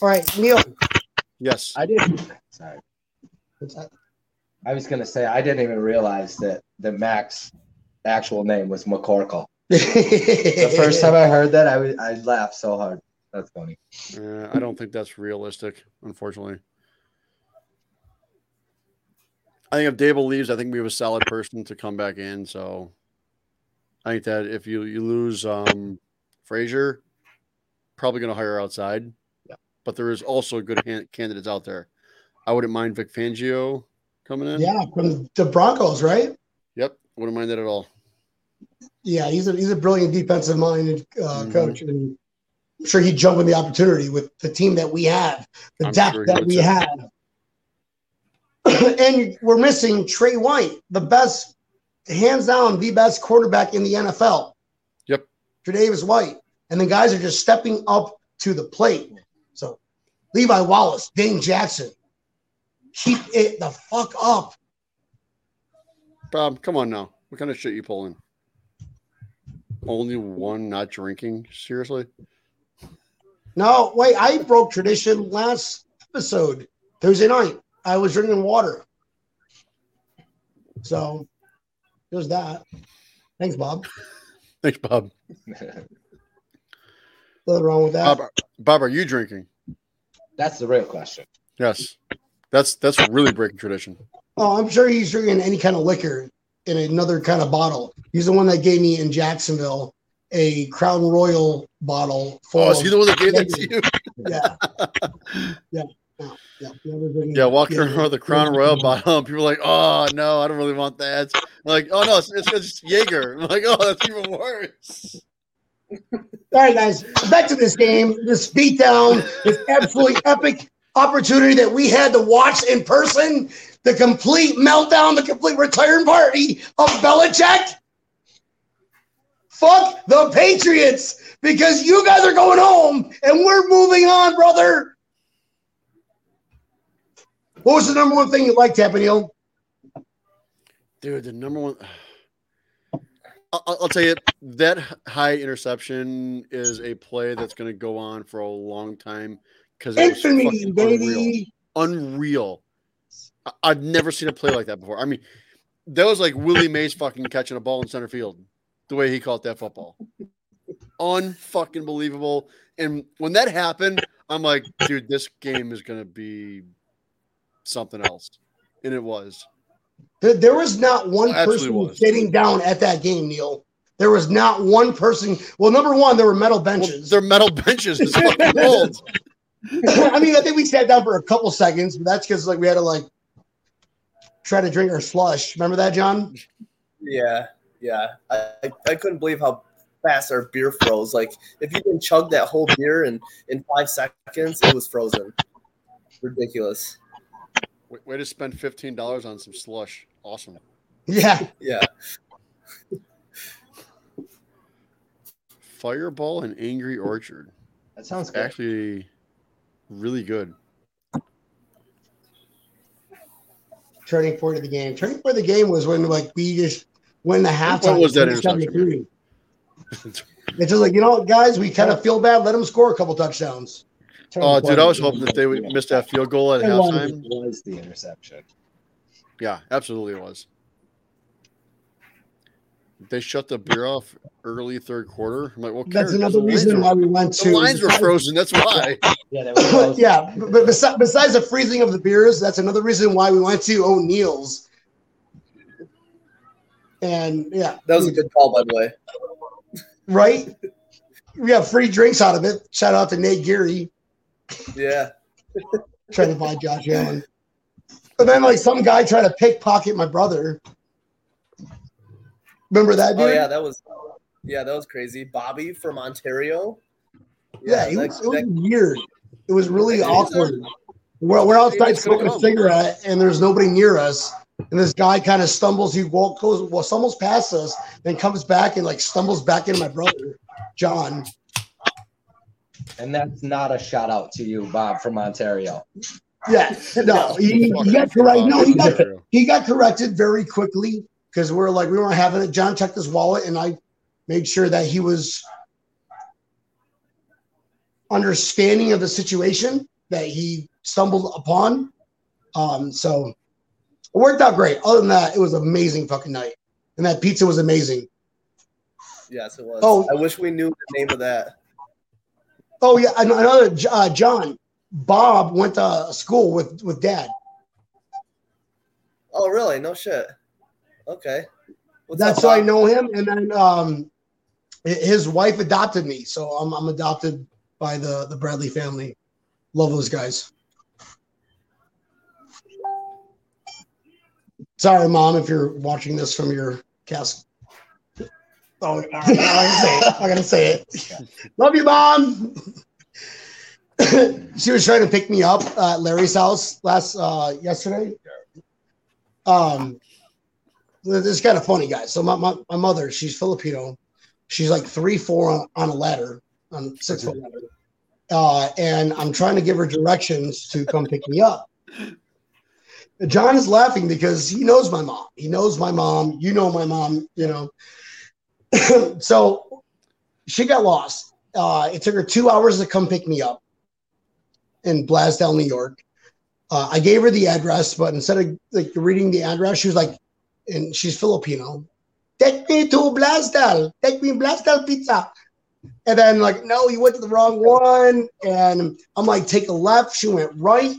All right, Neil. Yes. I didn't. Sorry. I was gonna say I didn't even realize that that Mac's actual name was McCorkle. The <laughs> first time I heard that, I was I laughed so hard. That's funny. Uh, I don't think that's realistic, unfortunately. I think if Daboll leaves, I think we have a solid person to come back in. So I think that if you, you lose um, Frazier, probably going to hire outside. Yeah. But there is also good han- candidates out there. I wouldn't mind Vic Fangio coming in. yeah, from the Broncos, right? Yep. Wouldn't mind that at all. Yeah, he's a he's a brilliant defensive minded uh, Mhm. coach, and I'm sure he'd jump in the opportunity with the team that we have, the I'm depth sure that we have. <clears throat> and we're missing Tre White, the best, hands down, the best quarterback in the NFL. Yep. Tre'Davious White, and the guys are just stepping up to the plate. So, Levi Wallace, Dane Jackson, keep it the fuck up. Bob, come on now. What kind of shit you pulling? Only one not drinking? Seriously? No, wait, I broke tradition last episode, Thursday night. I was drinking water. So there's that. Thanks, Bob. <laughs> Thanks, Bob. <laughs> Nothing wrong with that. Bob, Bob, are you drinking? That's the real question. Yes. That's that's really breaking tradition. Oh, I'm sure he's drinking any kind of liquor in another kind of bottle. He's the one that gave me in Jacksonville a Crown Royal bottle. full Oh, is he the one that gave that to you? <laughs> Yeah, yeah, yeah, yeah. Yeah, walking yeah. around with the Crown Royal bottle, and people are like, "Oh no, I don't really want that." I'm like, "Oh no, it's, it's just Jaeger." <laughs> I'm like, "Oh, that's even worse." All right, guys, back to this game. This beatdown, this absolutely epic opportunity that we had to watch in person. The complete meltdown, the complete return party of Belichick. Fuck the Patriots because you guys are going home and we're moving on, brother. What was the number one thing you liked, Tampa Neil? Dude, the number one. I'll, I'll tell you that Hyde interception is a play that's going to go on for a long time because Infamy, baby. unreal. I- I've never seen a play like that before. I mean, that was like Willie Mays fucking catching a ball in center field, the way he caught that football. Unfucking believable. And when that happened, I'm like, dude, this game is gonna be something else. And it was. There, there was not one person was. sitting down at that game, Neil. There was not one person. Well, number one, there were metal Well, benches. they're metal benches. It's fucking old. <laughs> I mean, I think we sat down for a couple seconds, but that's because like we had to like try to drink our slush. Remember that, John? Yeah, yeah. I, I, I couldn't believe how fast our beer froze. Like if you didn't chug that whole beer in in five seconds, it was frozen. Ridiculous. Way- Way to spend fifteen dollars on some slush. Awesome. Yeah. Yeah. Fireball and Angry Orchard. That sounds good. Actually, really good. Turning point of the game. Turning point of the game was when like we just win the halftime. What was that 27-3. It's just like you know, guys, we kind of feel bad. Let them score a couple touchdowns. Oh, dude, I was hoping that they would miss that field goal at It halftime. was the interception. Yeah, absolutely, it was. They shut the beer off early third quarter. I'm like, well, That's cares? another reason were- why we went to The lines were frozen. That's why. Yeah, that <laughs> yeah, but but besi- besides the freezing of the beers, that's another reason why we went to O'Neill's. And yeah, That was a good call, by the way. right. We got free drinks out of it. Shout out to Nate Geary Yeah. trying to buy Josh Allen. But then, like, some guy tried to pickpocket my brother. Remember that, oh, dude? Oh yeah, that was yeah, that was crazy. Bobby from Ontario. Yeah, it that- was, it was that- weird. It was really That- awkward. We're, we're outside smoking a cigarette, and there's nobody near us. And this guy kind of stumbles. He walks, goes, well, stumbles past us, then comes back and like stumbles back into my brother, John. And that's not a shout out to you, Bob from Ontario. Yeah, <laughs> no, he, he got correct. No, he got he got corrected very quickly because we're like we weren't having it. John checked his wallet, and I made sure that he was understanding of the situation that he stumbled upon. Um, so it worked out great. Other than that, it was amazing fucking night, and that pizza was amazing. yes, it was. Oh. I wish we knew the name of that. Oh yeah, another uh, John Bob went to school with with Dad. Oh really? No shit. Okay. What's That's how I know him. And then um, his wife adopted me, so I'm, I'm adopted by the the Bradley family. Love those guys. Sorry, mom, if you're watching this from your cast. Oh, all right, I'm gonna say it. <laughs> I'm gonna say it. Love you, mom. <coughs> she was trying to pick me up at Larry's house last uh, yesterday. Um, this is kind of funny, guys. So my, my, my mother, she's Filipino. She's like three, four on, on a ladder, on six foot ladder. Uh, and I'm trying to give her directions to come pick me up. John is laughing because he knows my mom. He knows my mom. You know my mom, you know. <clears throat> so she got lost. Uh, it took her two hours to come pick me up in Blasdell, New York. Uh, I gave her the address, but instead of like reading the address, she was like, and she's Filipino. Take me to Blasdell. Take me Blasdell Pizza. And then like, no, you went to the wrong one. And I'm like, take a left. She went right.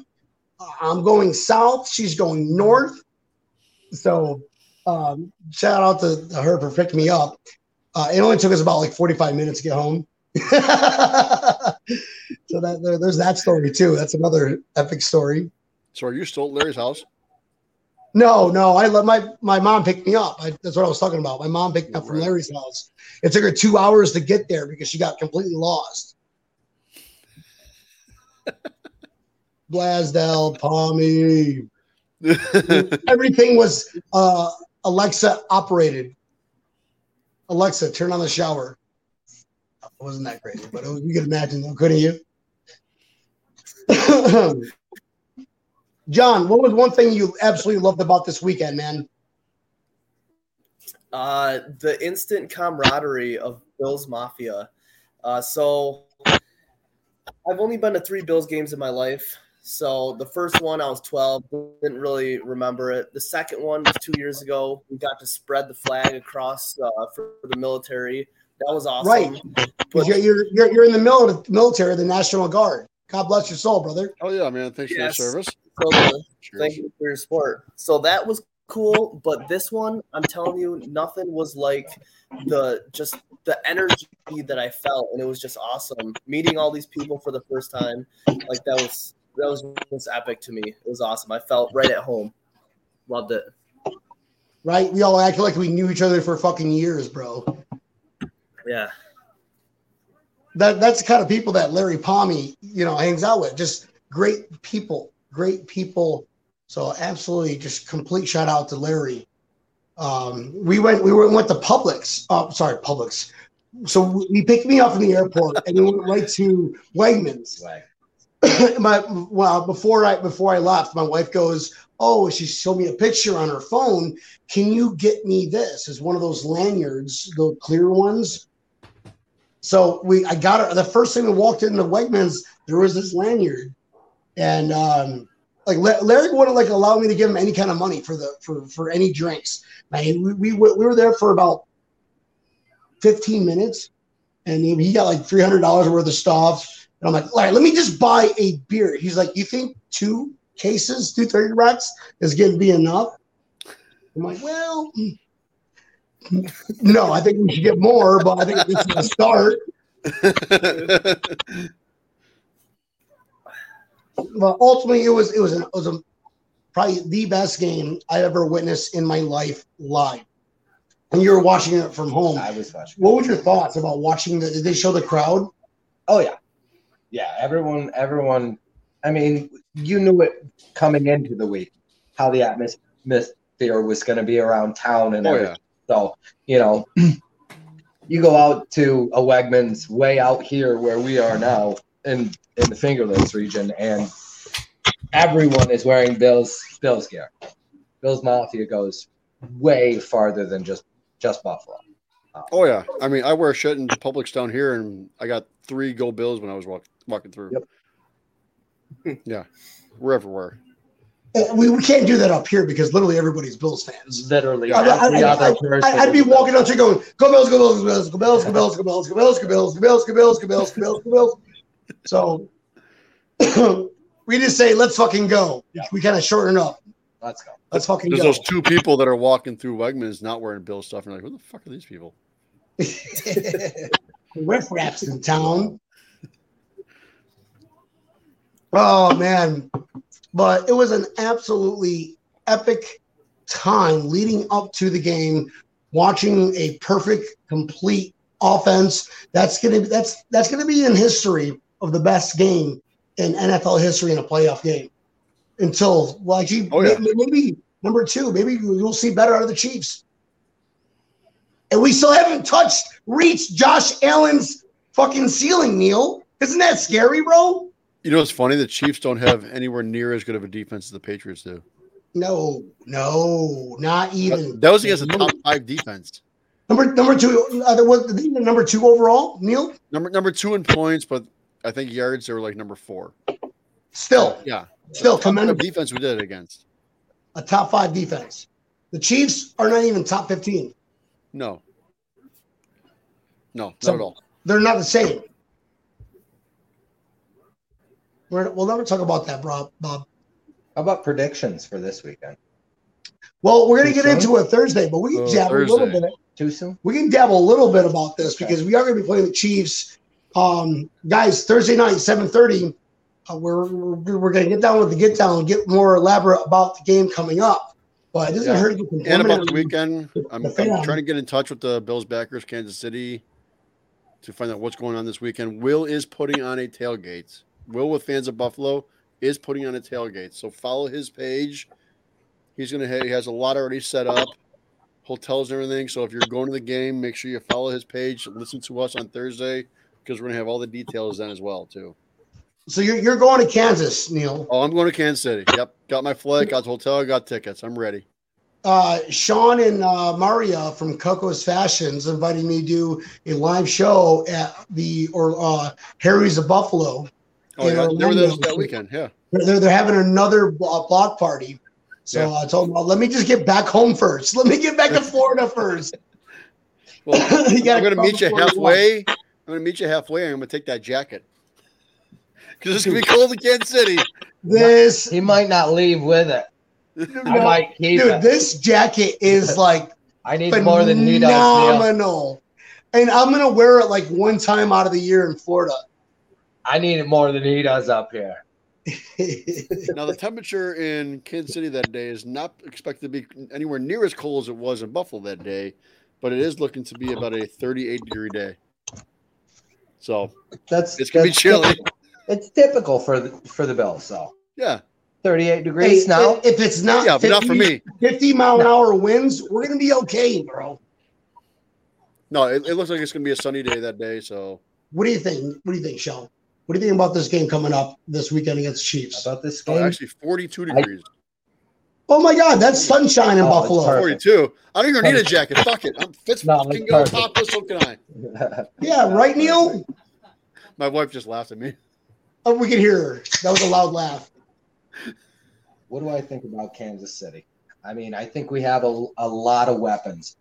Uh, I'm going south. She's going north. So um, shout out to her for picking me up. Uh, it only took us about like 45 minutes to get home. <laughs> so that there, there's that story too. That's another epic story. So are you still at Larry's house? No, no, I let my my mom pick me up. I, that's what I was talking about. My mom picked me up from Larry's house. It took her two hours to get there because she got completely lost. <laughs> Blasdell, Palmy, everything was uh, Alexa operated. Alexa, turn on the shower. It wasn't that crazy, but it was, you could imagine, though, couldn't you? <clears throat> John, what was one thing you absolutely loved about this weekend, man? Uh, the instant camaraderie of Bills Mafia. Uh, so I've only been to three Bills games in my life. So the first one, I was 12, didn't really remember it. The second one was two years ago. We got to spread the flag across uh, for the military. That was awesome. Right. But you're, you're, you're in the military, the National Guard. God bless your soul, brother. Oh yeah, man. Thanks Yes. for your service. so. Thank you for your support. So that was cool, but this one, I'm telling you, nothing was like the just the energy that I felt, and it was just awesome. Meeting all these people for the first time, like that was that was just epic to me. It was awesome. I felt right at home. Loved it. Right? We all act like we knew each other for fucking years, bro. Yeah. That that's the kind of people that Larry Palmy, you know, hangs out with. Just great people, great people. So absolutely, just complete shout out to Larry. Um, we went, we went, went to Publix. Oh, sorry, Publix. So we picked me up from the airport and we went right to Wegmans. <clears throat> my well before I before I left, my wife goes, "Oh, she showed me a picture on her phone. Can you get me this? Is one of those lanyards, the clear ones." So we, I got it. The first thing we walked into Wegmans, there was this lanyard, and um, like Larry wouldn't like allow me to give him any kind of money for the for for any drinks. Man, we we, we were there for about fifteen minutes, and he, he got like three hundred dollars worth of stuff. And I'm like, all right, let me just buy a beer. He's like, you think two cases, two 30 racks is going to be enough? I'm like, well, no, I think we should get more, but I think this is a start. But ultimately, it was it was an, it was a, probably the best game I ever witnessed in my life live. And you were watching it from home. I was watching. What were your thoughts about watching the? Did they show the crowd? Oh yeah, yeah. Everyone, everyone. I mean, you knew it coming into the week how the atmosphere was going to be around town and Oh everything. yeah. So you know, <clears throat> you go out to a Wegmans way out here where we are now in in the Finger Lakes region, and everyone is wearing Bills Bills gear. Bills Mafia goes way farther than just just Buffalo. Oh yeah. I mean, I wear shit in Publix down here, and I got three Go Bills when I was walk, walking through. Yep. yeah, we're everywhere. Uh, We, we can't do that up here because literally everybody's Bills fans. Literally, I, I, every I, other person I, would be walking out here going, "Go Bills, go Bills, go Bills, go Bills, go Bills, go Bills, go Bills, go Bills, go Bills, go Bills, go Bills, go Bills, go Bills." So we just say, "Let's fucking go." We kind of shorten up. Let's go. Let's fucking There's go. those two people that are walking through Wegmans not wearing Bill stuff, and like, who the fuck are these people? Riff raps in town. Oh man, but it was an absolutely epic time leading up to the game, watching a perfect, complete offense. That's gonna that's that's gonna be in history of the best game in NFL history in a playoff game. Until actually, Oh, yeah. may- maybe number two, maybe you'll see better out of the Chiefs. And we still haven't touched, reached Josh Allen's fucking ceiling, Neil. Isn't that scary, bro? You know, it's funny. The Chiefs don't have anywhere near as good of a defense as the Patriots do. No, no, not even. That was against a top five defense. Number number two, uh, was the number two overall, Neil. Number number two in points, but I think yards they were like number four. Still, Yeah, still commendable. defense we did it against. A top five defense. The Chiefs are not even top fifteen. No, no, not at all. they're not the same. We're, we'll never talk about that, Bob. Bob. How about predictions for this weekend? Well, we're gonna Too get into it Thursday, but we can Oh, dabble a little bit. Too soon? We can dabble a little bit about this Okay. because we are gonna be playing the Chiefs, um, guys. Thursday night, seven thirty. Uh, we're, we're we're gonna get down with the get down and get more elaborate about the game coming up. But it doesn't Yeah. hurt to get And about the weekend, I'm, The I'm trying to get in touch with the Bills backers, Kansas City, to find out what's going on this weekend. Will is putting on a tailgate. Will with fans of Buffalo is putting on a tailgate. So follow his page. He's gonna have, he has a lot already set up, hotels and everything. So if you're going to the game, make sure you follow his page. Listen to us on Thursday because we're gonna have all the details then as well too. So you're you're going to Kansas, Neil. Oh, I'm going to Kansas City. Yep, got my flight, got the hotel, got tickets. I'm ready. uh, Sean and uh, Maria from Coco's Fashions invited me to do a live show at the or uh, Harry's of Buffalo. Oh in yeah, they were there Orlando. that weekend. Yeah. They're, they're, they're having another uh, block party. So Yeah. Uh, I told them, well, let me just get back home first. Let me get back to Florida first. <laughs> Well, <laughs> You gotta I'm going to meet you halfway. I'm going to meet you halfway. and I'm going to take that jacket <laughs> because it's going to be cold in Kansas City. This He might not leave with it. I might keep dude, it. this jacket is like I need more than he does. Phenomenal. And I'm gonna wear it like one time out of the year in Florida. I need it more than he does up here. <laughs> Now, the temperature in Kansas City that day is not expected to be anywhere near as cold as it was in Buffalo that day, but it is looking to be about a 38 degree day. So That's it's going to be chilly. typ- It's typical for the for the Bills. So Yeah. 38 Hey, degrees now. if, if it's not, Yeah, but not for me. 50 mile an hour winds, we're gonna be okay, bro. No, it, it looks like it's going to be a sunny day that day. So What do you think? What do you think, Sean? What do you think about this game coming up this weekend against the Chiefs? About this oh, game? actually 42 degrees. Oh my God, that's oh, sunshine in Oh, Buffalo. 42. I don't even need a jacket. Fuck it. I'm Fitz No, fucking it's go topless. So can I. <laughs> Yeah, right, Neil. My wife just laughed at me. Oh, we can hear her. That was a loud laugh. what do I think about Kansas City? I mean, I think we have a, a lot of weapons.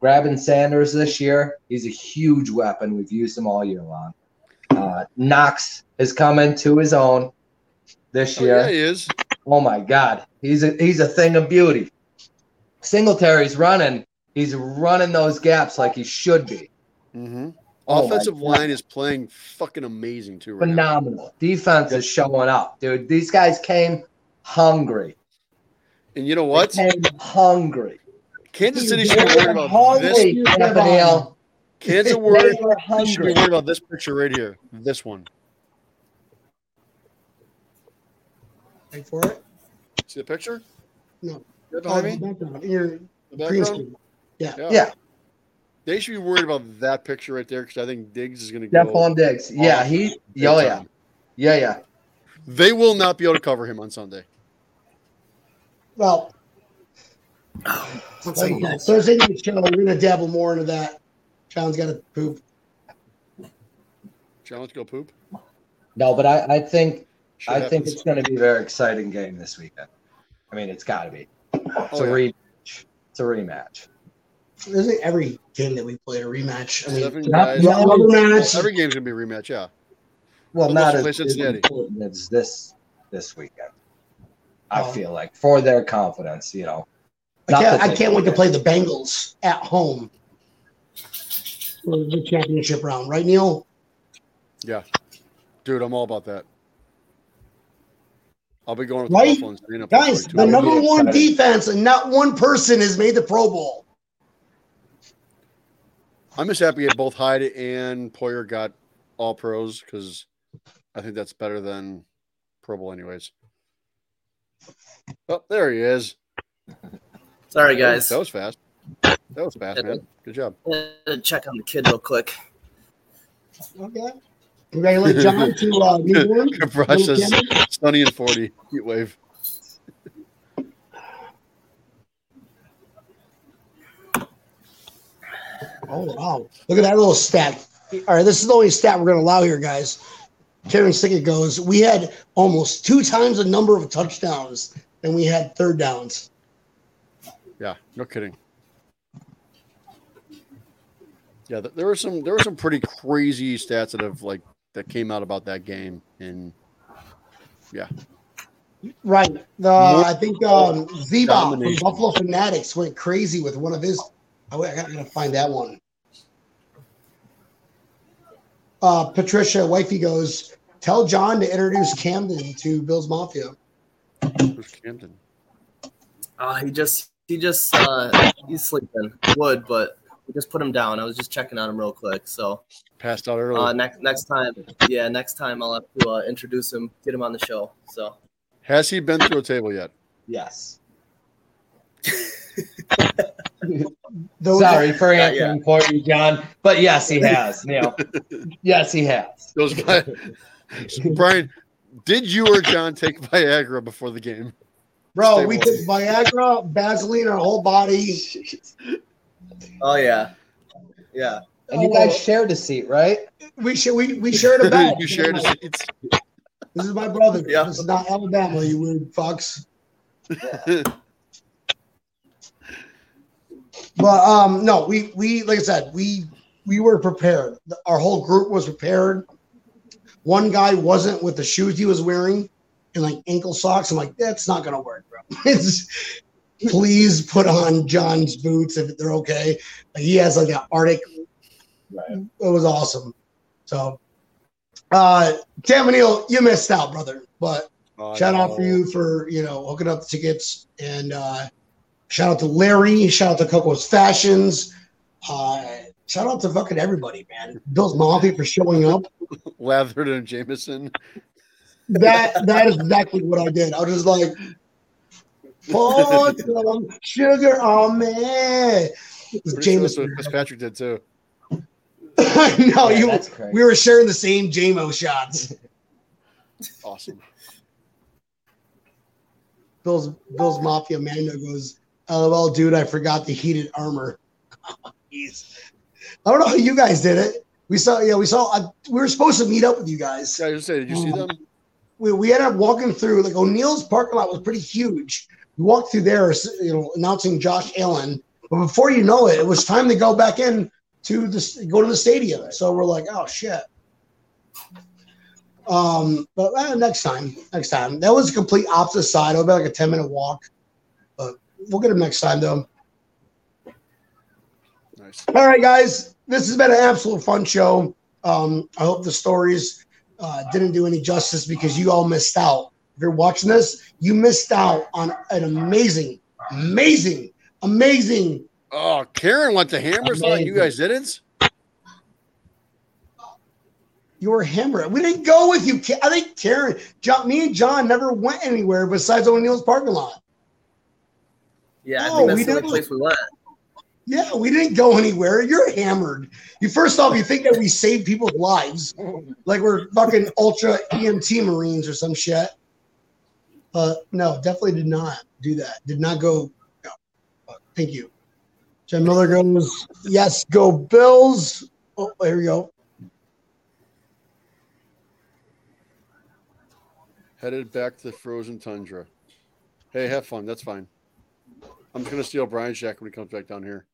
Grabbing Sanders this year, he's a huge weapon. We've used him all year long. Uh, Knox is coming to his own this Oh, year. yeah, he is. Oh my God, he's a he's a thing of beauty. Singletary's running. He's running those gaps like he should be. Mm-hmm. Oh, Offensive line is playing fucking amazing too right now. Phenomenal. Defense is showing up, dude. These guys came hungry. And you know what? They came hungry. Kansas City should be worried about this. hungry, Nathaniel. Kansas They worried. were should be worried about this picture right here. This one. Wait for it. See the picture? No. Right Oh, behind me? the background. Your The green background? screen. Yeah. Yeah, They should be worried about that picture right there because I think Diggs is going to go. Stefon Diggs. Yeah, he. big Oh yeah, yeah, yeah. They will not be able to cover him on Sunday. Well, <sighs> Thursday night show, we're gonna dabble more into that. Sean's got to poop. John, let's go poop. No, but I, I think Shit I think it's going to be a very exciting game this weekend. I mean, it's got to be. It's Oh, a yeah. rematch. It's a rematch. Isn't every game that we play a rematch? I mean, Seven not- guys. not- rubber match. Every game's going to be a rematch. Yeah. Well, Well, not let's as, as important as this this weekend. I Oh. feel like for their confidence, you know. I can't, I can't wait to play the Bengals at home for the championship round, right, Neil? Yeah. Dude, I'm all about that. I'll be going with Right? the Buffalo and staying up Guys, for the number weeks. one defense and not one person has made the Pro Bowl. I'm just happy that both Hyde and Poyer got all pros because I think that's better than Pro Bowl, anyways. Oh, there he is. Sorry, guys. That was fast. That was fast, man. Good job. Uh, Check on the kid real quick. Okay. Congratulate John <laughs> to uh, newborn. Brush says Little Kenny. sunny and 40 heat wave. Oh wow! Look at that little stat. All right, this is the only stat we're going to allow here, guys. Karen Sickett goes. We had almost two times the number of touchdowns than we had third downs. Yeah, no kidding. Yeah, there were some there were some pretty crazy stats that have like that came out about that game, and yeah, Right. The I think um Zebop from Buffalo Fanatics went crazy with one of his. I, I gotta find that one. Uh, Patricia Wifey goes, tell John to introduce Camden to Bills Mafia. who's Camden? Uh, he just he just uh, he's sleeping. Would, but we just put him down. I was just checking on him real quick. So Passed out early. uh, next next time, yeah, next time I'll have to uh, introduce him, get him on the show. So Has he been through a table yet? Yes. <laughs> Those Sorry for Yeah, answering for you, John, but yes, he has. Neil. <laughs> yes, he has. Those guys, <laughs> Brian, did you or John take Viagra before the game? bro, Stay we warm. took Viagra, Vaseline, our whole body. Oh yeah, yeah. And you guys shared a seat, right? We should we we shared a <laughs> bed. you shared a seats. This is my brother. Yeah. This is not Alabama, you weird fucks. <laughs> But um, no, we we like I said, we we were prepared. Our whole group was prepared. One guy wasn't with the shoes he was wearing and like ankle socks. I'm like, that's not gonna work, bro. <laughs> It's, please put on John's boots if they're okay. Like, he has like an Arctic. Right. It was awesome. So, uh, Tampa Neil, you missed out, brother. But Oh, shout out no. for you for you know hooking up the tickets and uh shout out to larry shout out to coco's fashions uh shout out to fucking everybody man bills mafia for showing up <laughs> Lathered and Jameson. that that is exactly what i did i was just like put some sugar on me it was Pretty sure that's Jameson. what Fitzpatrick did too. <laughs> no Yeah, Oh, you that's crazy. we were sharing the same jamo shots <laughs> Awesome. bill's bills mafia mando goes lol dude i forgot the heated armor <laughs> Jeez. I don't know how you guys did it. We saw, yeah, we saw. Uh, we were supposed to meet up with you guys. Yeah, I just say, did you see them? We, we ended up walking through. Like O'Neill's parking lot was pretty huge. We walked through there, you know, announcing Josh Allen. But before you know it, it was time to go back in to the go to the stadium. So we're like, oh shit. Um, but uh, next time, next time. That was a complete opposite side. It would be like a ten minute walk. But we'll get him next time though. Nice. All right, guys, this has been an absolute fun show. Um, I hope the stories uh, didn't do any justice because you all missed out. If you're watching this, you missed out on an amazing, amazing, amazing. Oh, Karen went to Hammerstein. You guys didn't? You were hammered. We didn't go with you. I think Karen, John, me and John never went anywhere besides O'Neill's parking lot. Yeah, I No, think that's we the only didn't. place we went. Yeah, we didn't go anywhere. You're hammered. You first off, you think that we save people's lives, like we're fucking ultra EMT Marines or some shit. Uh, no, definitely did not do that. Did not go. No. Uh, thank you. Jen Miller goes, yes, go Bills. Oh, here we go. Headed back to the frozen tundra. Hey, have fun. That's fine. I'm just gonna steal Brian's jacket when he comes back down here.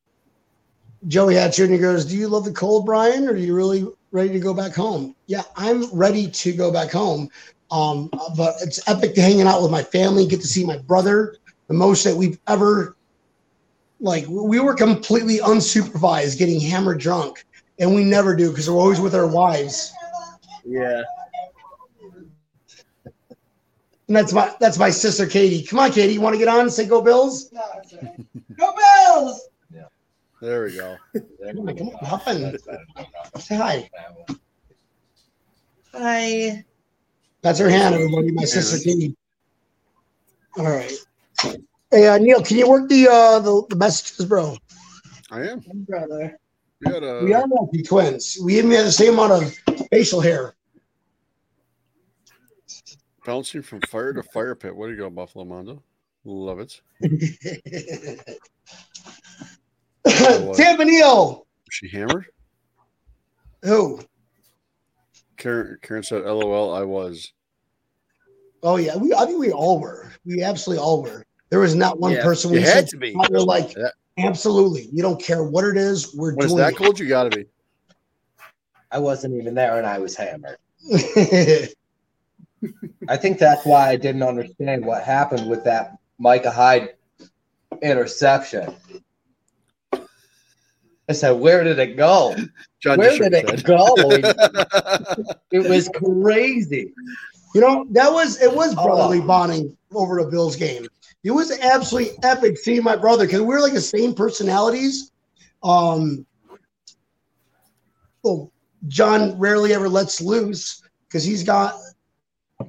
Joey Hatcher and he goes, Do you love the cold, Brian, or are you really ready to go back home? Yeah, I'm ready to go back home. Um, but it's epic to hanging out with my family, get to see my brother, the most that we've ever like we were completely unsupervised, getting hammered drunk, and we never do because we're always with our wives. Yeah. And that's my that's my sister Katie. Come on, Katie, you want to get on and say go Bills? Go Bills! Yeah. There we go. Come on, come on. Say hi. Hi. That's her hand, everybody. My sister Katie. All right. Hey uh, Neil, can you work the uh the, the messages, bro? I am. Brother. We got a. We are multi twins. We even have the same amount of facial hair. bouncing from fire to fire pit. Way you go, Buffalo Mondo. Love it. <laughs> Tampa Neil. She hammered? Who? Karen, Karen said, "LOL, I was." Oh yeah, we I think we all were. We absolutely all were. There was not one Yeah. person we had said to be. they're like, Yeah. absolutely. You don't care what it is. We're When it's doing that cold, you got to be. I wasn't even there and I was hammered. <laughs> I think that's why I didn't understand what happened with that Micah Hyde interception. I said, where did it go? John Where did it go? <laughs> It was crazy. you know, that was it was Oh. brotherly bonding over a Bills game. It was absolutely epic seeing my brother because we were like the same personalities. Um, well, John rarely ever lets loose because he's got,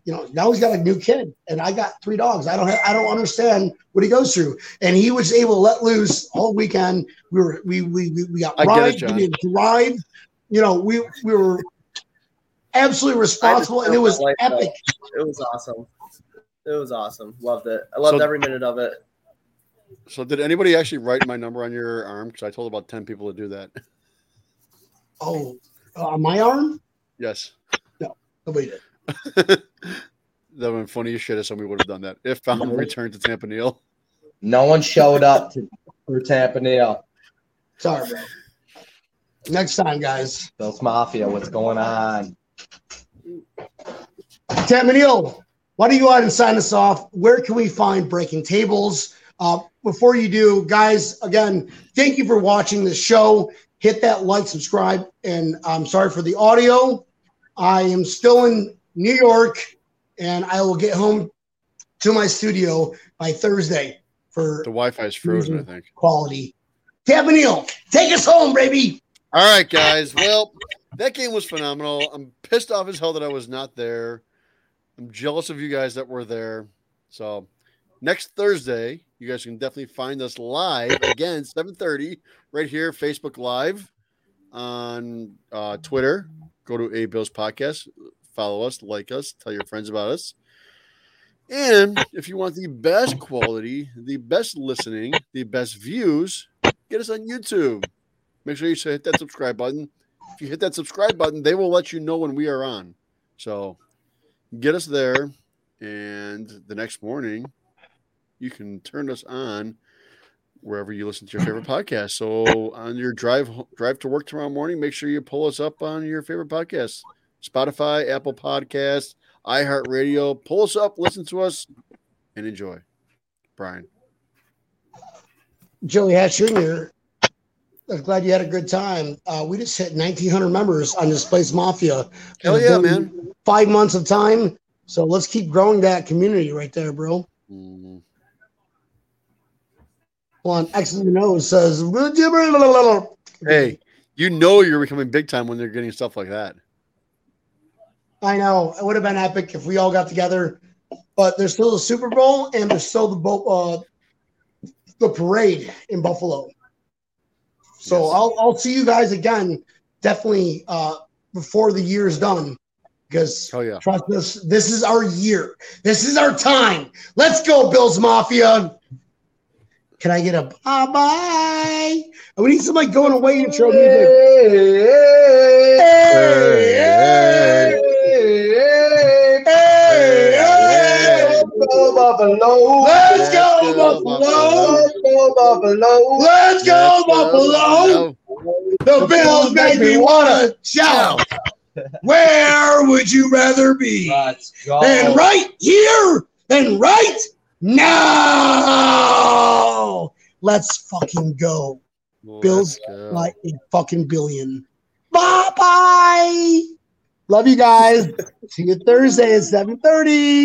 you know, now he's got a new kid, and I got three dogs. I don't, have, I don't understand what he goes through, and he was able to let loose all weekend. We were, we, we, we, we got I get it, we did drive. You know, we, we were absolutely responsible, and it was Like, uh, epic. It was awesome. It was awesome. Loved it. I loved So- every minute of it. so, did anybody actually write my number on your arm? Because I told about ten people to do that. Oh, uh, my arm? Yes. No, nobody did. <laughs> that would have been funny as shit if somebody would have done that. If found returned to Tampa Neil. No one showed up to, for Tampa Neil. Sorry, bro. Next time, guys. Bills Mafia, what's going on? Tampa Neil, why don't you go ahead and sign us off? Where can we find Breaking Tables? Uh, before you do, guys, again, thank you for watching the show. Hit that like, subscribe, and I'm sorry for the audio. I am still in New York, and I will get home to my studio by Thursday for The Wi-Fi is frozen, I think. quality. Tampa Neil, take us home, baby. All right, guys. Well, that game was phenomenal. I'm pissed off as hell that I was not there. I'm jealous of you guys that were there. So next Thursday, you guys can definitely find us live again, 7:30, right here, Facebook Live on uh, Twitter. Go to A Bills Podcast, follow us, like us, tell your friends about us. And if you want the best quality, the best listening, the best views, get us on YouTube. Make sure you hit that subscribe button. If you hit that subscribe button, they will let you know when we are on. So get us there, and the next morning you can turn us on wherever you listen to your favorite podcast. So on your drive drive to work tomorrow morning, make sure you pull us up on your favorite podcast. Spotify, Apple Podcasts, iHeartRadio. Pull us up, listen to us, and enjoy. Brian. Joey Hatch Jr. I'm glad you had a good time. Uh, we just hit 1,900 members on Displaced Mafia. Hell yeah, man. Five months of time. So let's keep growing that community right there, bro. Mm, Well, on X nose says, Hey, you know you're becoming big time when they're getting stuff like that. I know it would have been epic if we all got together, but there's still the Super Bowl and there's still the bo- uh, the parade in Buffalo. So Yes. I'll I'll see you guys again definitely uh, before the year's done because Oh yeah. trust us, this is our year. This is our time. Let's go, Bills Mafia. Can I get a bye bye? We need somebody going away intro music. Hey, Go Buffalo. Let's go, Buffalo. Go Buffalo. Let's go, Buffalo. The Bills make me want to shout. <laughs> Where would you rather be? And right here and right now. Let's fucking go. Bills Let's go. Like a fucking billion. Bye bye. Love you guys. <laughs> See you Thursday at 7:30.